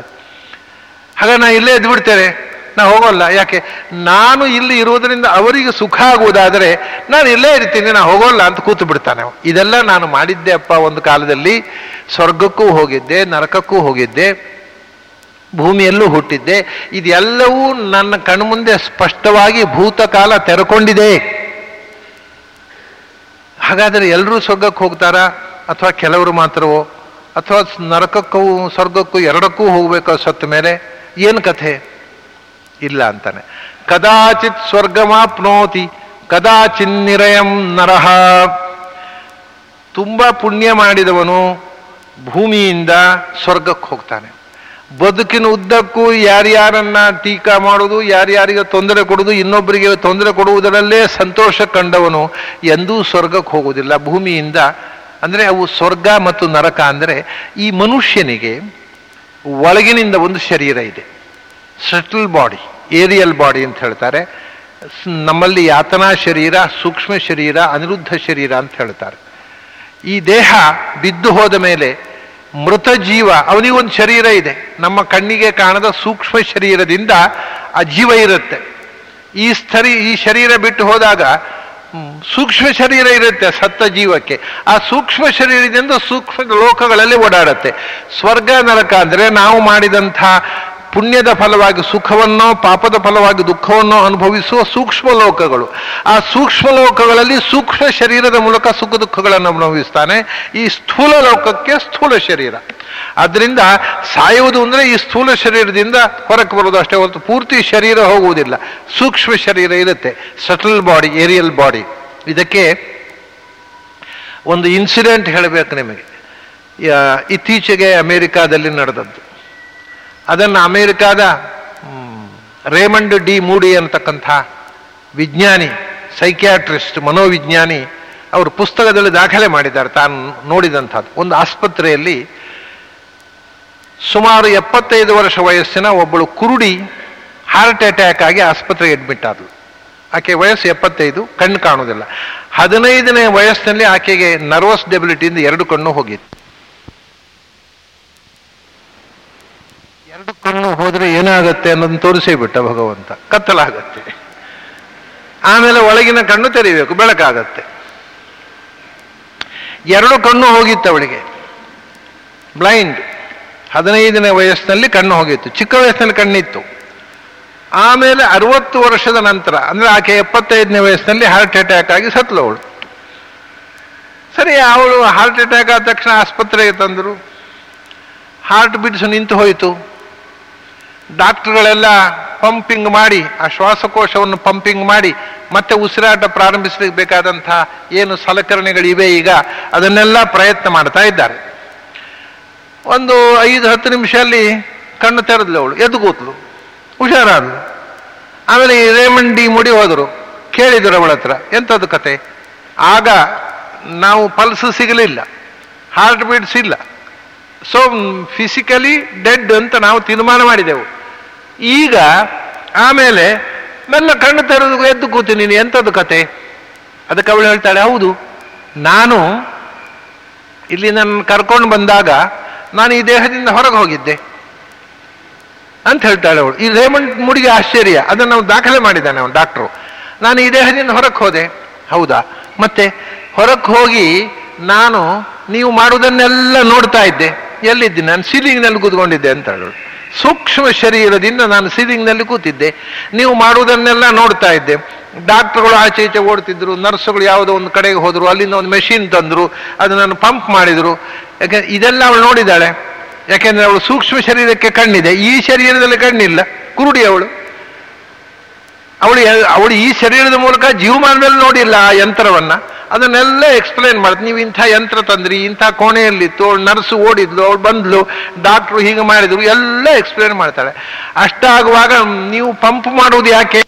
ಹಾಗೆ ನಾ ಇಲ್ಲೇ ಎದ್ಬಿಡ್ತೇನೆ ನಾ ಹೋಗೋಲ್ಲ. ಯಾಕೆ? ನಾನು ಇಲ್ಲಿ ಇರುವುದರಿಂದ ಅವರಿಗೆ ಸುಖ ಆಗುವುದಾದರೆ ನಾನು ಇಲ್ಲೇ ಇರ್ತೀನಿ. ನಾ ಹೋಗೋಲ್ಲ ಅಂತ ಕೂತು ಬಿಡ್ತಾನೆ ಇದೆಲ್ಲ ನಾನು ಮಾಡಿದ್ದೆ ಅಪ್ಪ ಒಂದು ಕಾಲದಲ್ಲಿ. ಸ್ವರ್ಗಕ್ಕೂ ಹೋಗಿದ್ದೆ, ನರಕಕ್ಕೂ ಹೋಗಿದ್ದೆ, ಭೂಮಿಯಲ್ಲೂ ಹುಟ್ಟಿದ್ದೆ. ಇದೆಲ್ಲವೂ ನನ್ನ ಕಣ್ಮುಂದೆ ಸ್ಪಷ್ಟವಾಗಿ ಭೂತಕಾಲ ತೆರೆಕೊಂಡಿದೆ. ಹಾಗಾದರೆ ಎಲ್ಲರೂ ಸ್ವರ್ಗಕ್ಕೆ ಹೋಗ್ತಾರಾ? ಅಥವಾ ಕೆಲವರು ಮಾತ್ರವೋ? ಅಥವಾ ನರಕಕ್ಕೂ ಸ್ವರ್ಗಕ್ಕೂ ಎರಡಕ್ಕೂ ಹೋಗ್ಬೇಕು ಸತ್ತ ಮೇಲೆ? ಏನು ಕಥೆ? ಇಲ್ಲ ಅಂತಾನೆ. ಕದಾಚಿತ್ ಸ್ವರ್ಗಮಾಪ್ನೋತಿ ಕದಾಚಿನ್ನಿರಯಂ ನರಹ ತುಂಬ ಪುಣ್ಯ ಮಾಡಿದವನು ಭೂಮಿಯಿಂದ ಸ್ವರ್ಗಕ್ಕೆ ಹೋಗ್ತಾನೆ. ಬದುಕಿನ ಉದ್ದಕ್ಕೂ ಯಾರ್ಯಾರನ್ನ ಟೀಕಾ ಮಾಡುವುದು, ಯಾರ್ಯಾರಿಗೆ ತೊಂದರೆ ಕೊಡುವುದು, ಇನ್ನೊಬ್ಬರಿಗೆ ತೊಂದರೆ ಕೊಡುವುದರಲ್ಲೇ ಸಂತೋಷ ಕಂಡವನು ಎಂದೂ ಸ್ವರ್ಗಕ್ಕೆ ಹೋಗುವುದಿಲ್ಲ. ಭೂಮಿಯಿಂದ ಅಂದರೆ ಅವು ಸ್ವರ್ಗ ಮತ್ತು ನರಕ ಅಂದರೆ ಈ ಮನುಷ್ಯನಿಗೆ ಒಳಗಿನಿಂದ ಒಂದು ಶರೀರ ಇದೆ. ಸಟಲ್ ಬಾಡಿ, ಏರಿಯಲ್ ಬಾಡಿ ಅಂತ ಹೇಳ್ತಾರೆ. ನಮ್ಮಲ್ಲಿ ಯಾತನಾ ಶರೀರ, ಸೂಕ್ಷ್ಮ ಶರೀರ, ಅನಿರುದ್ಧ ಶರೀರ ಅಂತ ಹೇಳ್ತಾರೆ. ಈ ದೇಹ ಬಿದ್ದು ಹೋದ ಮೇಲೆ ಮೃತ ಜೀವ ಅವನಿಗೊಂದು ಶರೀರ ಇದೆ. ನಮ್ಮ ಕಣ್ಣಿಗೆ ಕಾಣದ ಸೂಕ್ಷ್ಮ ಶರೀರದಿಂದ ಆ ಜೀವ ಇರುತ್ತೆ. ಈ ಸ್ಥರಿ, ಈ ಶರೀರ ಬಿಟ್ಟು ಹೋದಾಗ ಸೂಕ್ಷ್ಮ ಶರೀರ ಇರುತ್ತೆ ಸತ್ತ ಜೀವಕ್ಕೆ. ಆ ಸೂಕ್ಷ್ಮ ಶರೀರದಿಂದ ಸೂಕ್ಷ್ಮ ಲೋಕಗಳಲ್ಲಿ ಓಡಾಡುತ್ತೆ. ಸ್ವರ್ಗ ನರಕ ಅಂದರೆ ನಾವು ಮಾಡಿದಂಥ ಪುಣ್ಯದ ಫಲವಾಗಿ ಸುಖವನ್ನೋ, ಪಾಪದ ಫಲವಾಗಿ ದುಃಖವನ್ನೋ ಅನುಭವಿಸುವ ಸೂಕ್ಷ್ಮ ಲೋಕಗಳು ಆ ಸೂಕ್ಷ್ಮ ಲೋಕಗಳಲ್ಲಿ ಸೂಕ್ಷ್ಮ ಶರೀರದ ಮೂಲಕ ಸುಖ ದುಃಖಗಳನ್ನು ಅನುಭವಿಸ್ತಾನೆ. ಈ ಸ್ಥೂಲ ಲೋಕಕ್ಕೆ ಸ್ಥೂಲ ಶರೀರ. ಅದರಿಂದ ಸಾಯುವುದು ಅಂದರೆ ಈ ಸ್ಥೂಲ ಶರೀರದಿಂದ ಹೊರಕ್ಕೆ ಬರೋದು ಅಷ್ಟೇ ಹೊರತು ಪೂರ್ತಿ ಶರೀರ ಹೋಗುವುದಿಲ್ಲ. ಸೂಕ್ಷ್ಮ ಶರೀರ ಇರುತ್ತೆ. Subtle body, aerial body. ಇದಕ್ಕೆ ಒಂದು ಇನ್ಸಿಡೆಂಟ್ ಹೇಳಬೇಕು ನಿಮಗೆ. ಇತ್ತೀಚೆಗೆ ಅಮೇರಿಕಾದಲ್ಲಿ ನಡೆದದ್ದು. ಅದನ್ನು ಅಮೇರಿಕಾದ ರೇಮಂಡ್ ಡಿ ಮೂಡಿ ಅಂತಕ್ಕಂಥ ವಿಜ್ಞಾನಿ, ಸೈಕ್ಯಾಟ್ರಿಸ್ಟ್, ಮನೋವಿಜ್ಞಾನಿ, ಅವರು ಪುಸ್ತಕದಲ್ಲಿ ದಾಖಲೆ ಮಾಡಿದ್ದಾರೆ. ತಾನು ನೋಡಿದಂಥದ್ದು. ಒಂದು ಆಸ್ಪತ್ರೆಯಲ್ಲಿ ಸುಮಾರು ಎಪ್ಪತ್ತೈದು ವರ್ಷ ವಯಸ್ಸಿನ ಒಬ್ಬಳು ಕುರುಡಿ ಹಾರ್ಟ್ ಅಟ್ಯಾಕ್ ಆಗಿ ಆಸ್ಪತ್ರೆಗೆ ಅಡ್ಮಿಟ್ ಆದಳು ಆಕೆ ವಯಸ್ಸು ಎಪ್ಪತ್ತೈದು, ಕಣ್ಣು ಕಾಣುವುದಿಲ್ಲ. ಹದಿನೈದನೇ ವಯಸ್ಸಿನಲ್ಲಿ ಆಕೆಗೆ ನರ್ವಸ್ ಡೆಬಿಲಿಟಿಯಿಂದ ಎರಡು ಕಣ್ಣು ಹೋಗಿತ್ತು. ಕಣ್ಣು ಹೋದ್ರೆ ಏನಾಗತ್ತೆ ಅನ್ನೋದನ್ನ ತೋರಿಸೇ ಬಿಟ್ಟ ಭಗವಂತ. ಕತ್ತಲಾಗತ್ತೆ. ಆಮೇಲೆ ಒಳಗಿನ ಕಣ್ಣು ತೆರಿಬೇಕು, ಬೆಳಕಾಗತ್ತೆ. ಎರಡು ಕಣ್ಣು ಹೋಗಿತ್ತು ಅವಳಿಗೆ. ಬ್ಲೈಂಡ್. ಹದಿನೈದನೇ ವಯಸ್ಸಿನಲ್ಲಿ ಕಣ್ಣು ಹೋಗಿತ್ತು. ಚಿಕ್ಕ ವಯಸ್ಸಿನಲ್ಲಿ ಕಣ್ಣಿತ್ತು. ಆಮೇಲೆ ಅರವತ್ತು ವರ್ಷದ ನಂತರ, ಅಂದ್ರೆ ಆಕೆ ಎಪ್ಪತ್ತೈದನೇ ವಯಸ್ಸಿನಲ್ಲಿ ಹಾರ್ಟ್ ಅಟ್ಯಾಕ್ ಆಗಿ ಸತ್ಲು ಅವಳು ಸರಿ, ಅವಳು ಹಾರ್ಟ್ ಅಟ್ಯಾಕ್ ಆದ ತಕ್ಷಣ ಆಸ್ಪತ್ರೆಗೆ ತಂದರು. ಹಾರ್ಟ್ ಬಿಟ್ಸು ನಿಂತು ಹೋಯಿತು. ಡಾಕ್ಟರ್ಗಳೆಲ್ಲ ಪಂಪಿಂಗ್ ಮಾಡಿ, ಆ ಶ್ವಾಸಕೋಶವನ್ನು ಪಂಪಿಂಗ್ ಮಾಡಿ, ಮತ್ತೆ ಉಸಿರಾಟ ಪ್ರಾರಂಭಿಸಲಿಕ್ಕೆ ಬೇಕಾದಂತಹ ಏನು ಸಲಕರಣೆಗಳಿವೆ ಈಗ, ಅದನ್ನೆಲ್ಲ ಪ್ರಯತ್ನ ಮಾಡ್ತಾ ಇದ್ದಾರೆ. ಒಂದು ಐದು ಹತ್ತು ನಿಮಿಷದಲ್ಲಿ ಕಣ್ಣು ತೆರೆದ್ಲು ಅವಳು ಎದ್ದು ಕೂತ್ಲು ಹುಷಾರಾದ್ಲು. ಆಮೇಲೆ ರೇಮಂಡಿ ರೇಮಂಡ್ ಡಿ ಮುಡಿ ಹೋದರು, ಕೇಳಿದರು ಅವಳ ಹತ್ರ, ಎಂಥದ್ದು ಕತೆ? ಆಗ ನಾವು ಪಲ್ಸ್ ಸಿಗಲಿಲ್ಲ, ಹಾರ್ಟ್ ಬೀಟ್ಸ್ ಇಲ್ಲ. ಸೊ ಫಿಸಿಕಲಿ ಡೆಡ್ ಅಂತ ನಾವು ತೀರ್ಮಾನ ಮಾಡಿದೆವು. ಈಗ ಆಮೇಲೆ ಮೆಲ್ಲ ಕಣ್ಣು ತೆರೆದು ಎದ್ದು ಕೂತೀನಿ ನೀನು ಎಂಥದ್ದು ಕತೆ? ಅದಕ್ಕೆ ಅವಳು ಹೇಳ್ತಾಳೆ, ಹೌದು, ನಾನು ಇಲ್ಲಿ ನನ್ನ ಕರ್ಕೊಂಡು ಬಂದಾಗ ನಾನು ಈ ದೇಹದಿಂದ ಹೊರಗೆ ಹೋಗಿದ್ದೆ ಅಂತ ಹೇಳ್ತಾಳೆ ಅವಳು. ಈ ರೇಮಂಡ್ ಮುಡಿಗೆ ಆಶ್ಚರ್ಯ. ಅದನ್ನು ನಾವು ದಾಖಲೆ ಮಾಡಿದ್ದಾನೆ, ಅವನು ಡಾಕ್ಟ್ರು. ನಾನು ಈ ದೇಹದಿಂದ ಹೊರಕ್ಕೆ ಹೋದೆ. ಹೌದಾ? ಮತ್ತೆ ಹೊರಕ್ಕೆ ಹೋಗಿ ನಾನು ನೀವು ಮಾಡುವುದನ್ನೆಲ್ಲ ನೋಡ್ತಾ ಇದ್ದೆ. ಎಲ್ಲಿದ್ದೆ? ನಾನು ಸೀಲಿಂಗ್ನಲ್ಲಿ ಕೂತ್ಕೊಂಡಿದ್ದೆ ಅಂತ ಹೇಳೋಳು ಸೂಕ್ಷ್ಮ ಶರೀರದಿಂದ ನಾನು ಸೀಲಿಂಗ್ನಲ್ಲಿ ಕೂತಿದ್ದೆ. ನೀವು ಮಾಡುವುದನ್ನೆಲ್ಲ ನೋಡ್ತಾ ಇದ್ದೆ. ಡಾಕ್ಟರ್ಗಳು ಆಚೆ ಈಚೆ ಓಡ್ತಿದ್ರು, ನರ್ಸ್ಗಳು ಯಾವುದೋ ಒಂದು ಕಡೆಗೆ ಹೋದರು, ಅಲ್ಲಿಂದ ಒಂದು ಮೆಷಿನ್ ತಂದ್ರು ಅದನ್ನು ಪಂಪ್ ಮಾಡಿದ್ರು. ಯಾಕೆ, ಇದೆಲ್ಲ ಅವಳು ನೋಡಿದ್ದಾಳೆ. ಯಾಕೆಂದರೆ ಅವಳು ಸೂಕ್ಷ್ಮ ಶರೀರಕ್ಕೆ ಕಣ್ಣಿದೆ. ಈ ಶರೀರದಲ್ಲಿ ಕಣ್ಣಿಲ್ಲ. ಕುರುಡಿ ಅವಳು. ಅವಳು ಅವಳು ಈ ಶರೀರದ ಮೂಲಕ ಜೀವಮಾನದಲ್ಲಿ ನೋಡಿಲ್ಲ ಆ ಯಂತ್ರವನ್ನ. ಅದನ್ನೆಲ್ಲ ಎಕ್ಸ್ಪ್ಲೈನ್ ಮಾಡಿದ್ ನೀವು ಇಂಥ ಯಂತ್ರ ತಂದ್ರಿ, ಇಂಥ ಕೋಣೆಯಲ್ಲಿತ್ತು, ಅವಳು ನರ್ಸು ಓಡಿದ್ಲು, ಅವಳು ಬಂದ್ಲು ಡಾಕ್ಟ್ರು ಹೀಗೆ ಮಾಡಿದ್ರು, ಎಲ್ಲ ಎಕ್ಸ್ಪ್ಲೈನ್ ಮಾಡ್ತಾಳೆ. ಅಷ್ಟಾಗುವಾಗ ನೀವು ಪಂಪ್ ಮಾಡೋದು ಯಾಕೆ?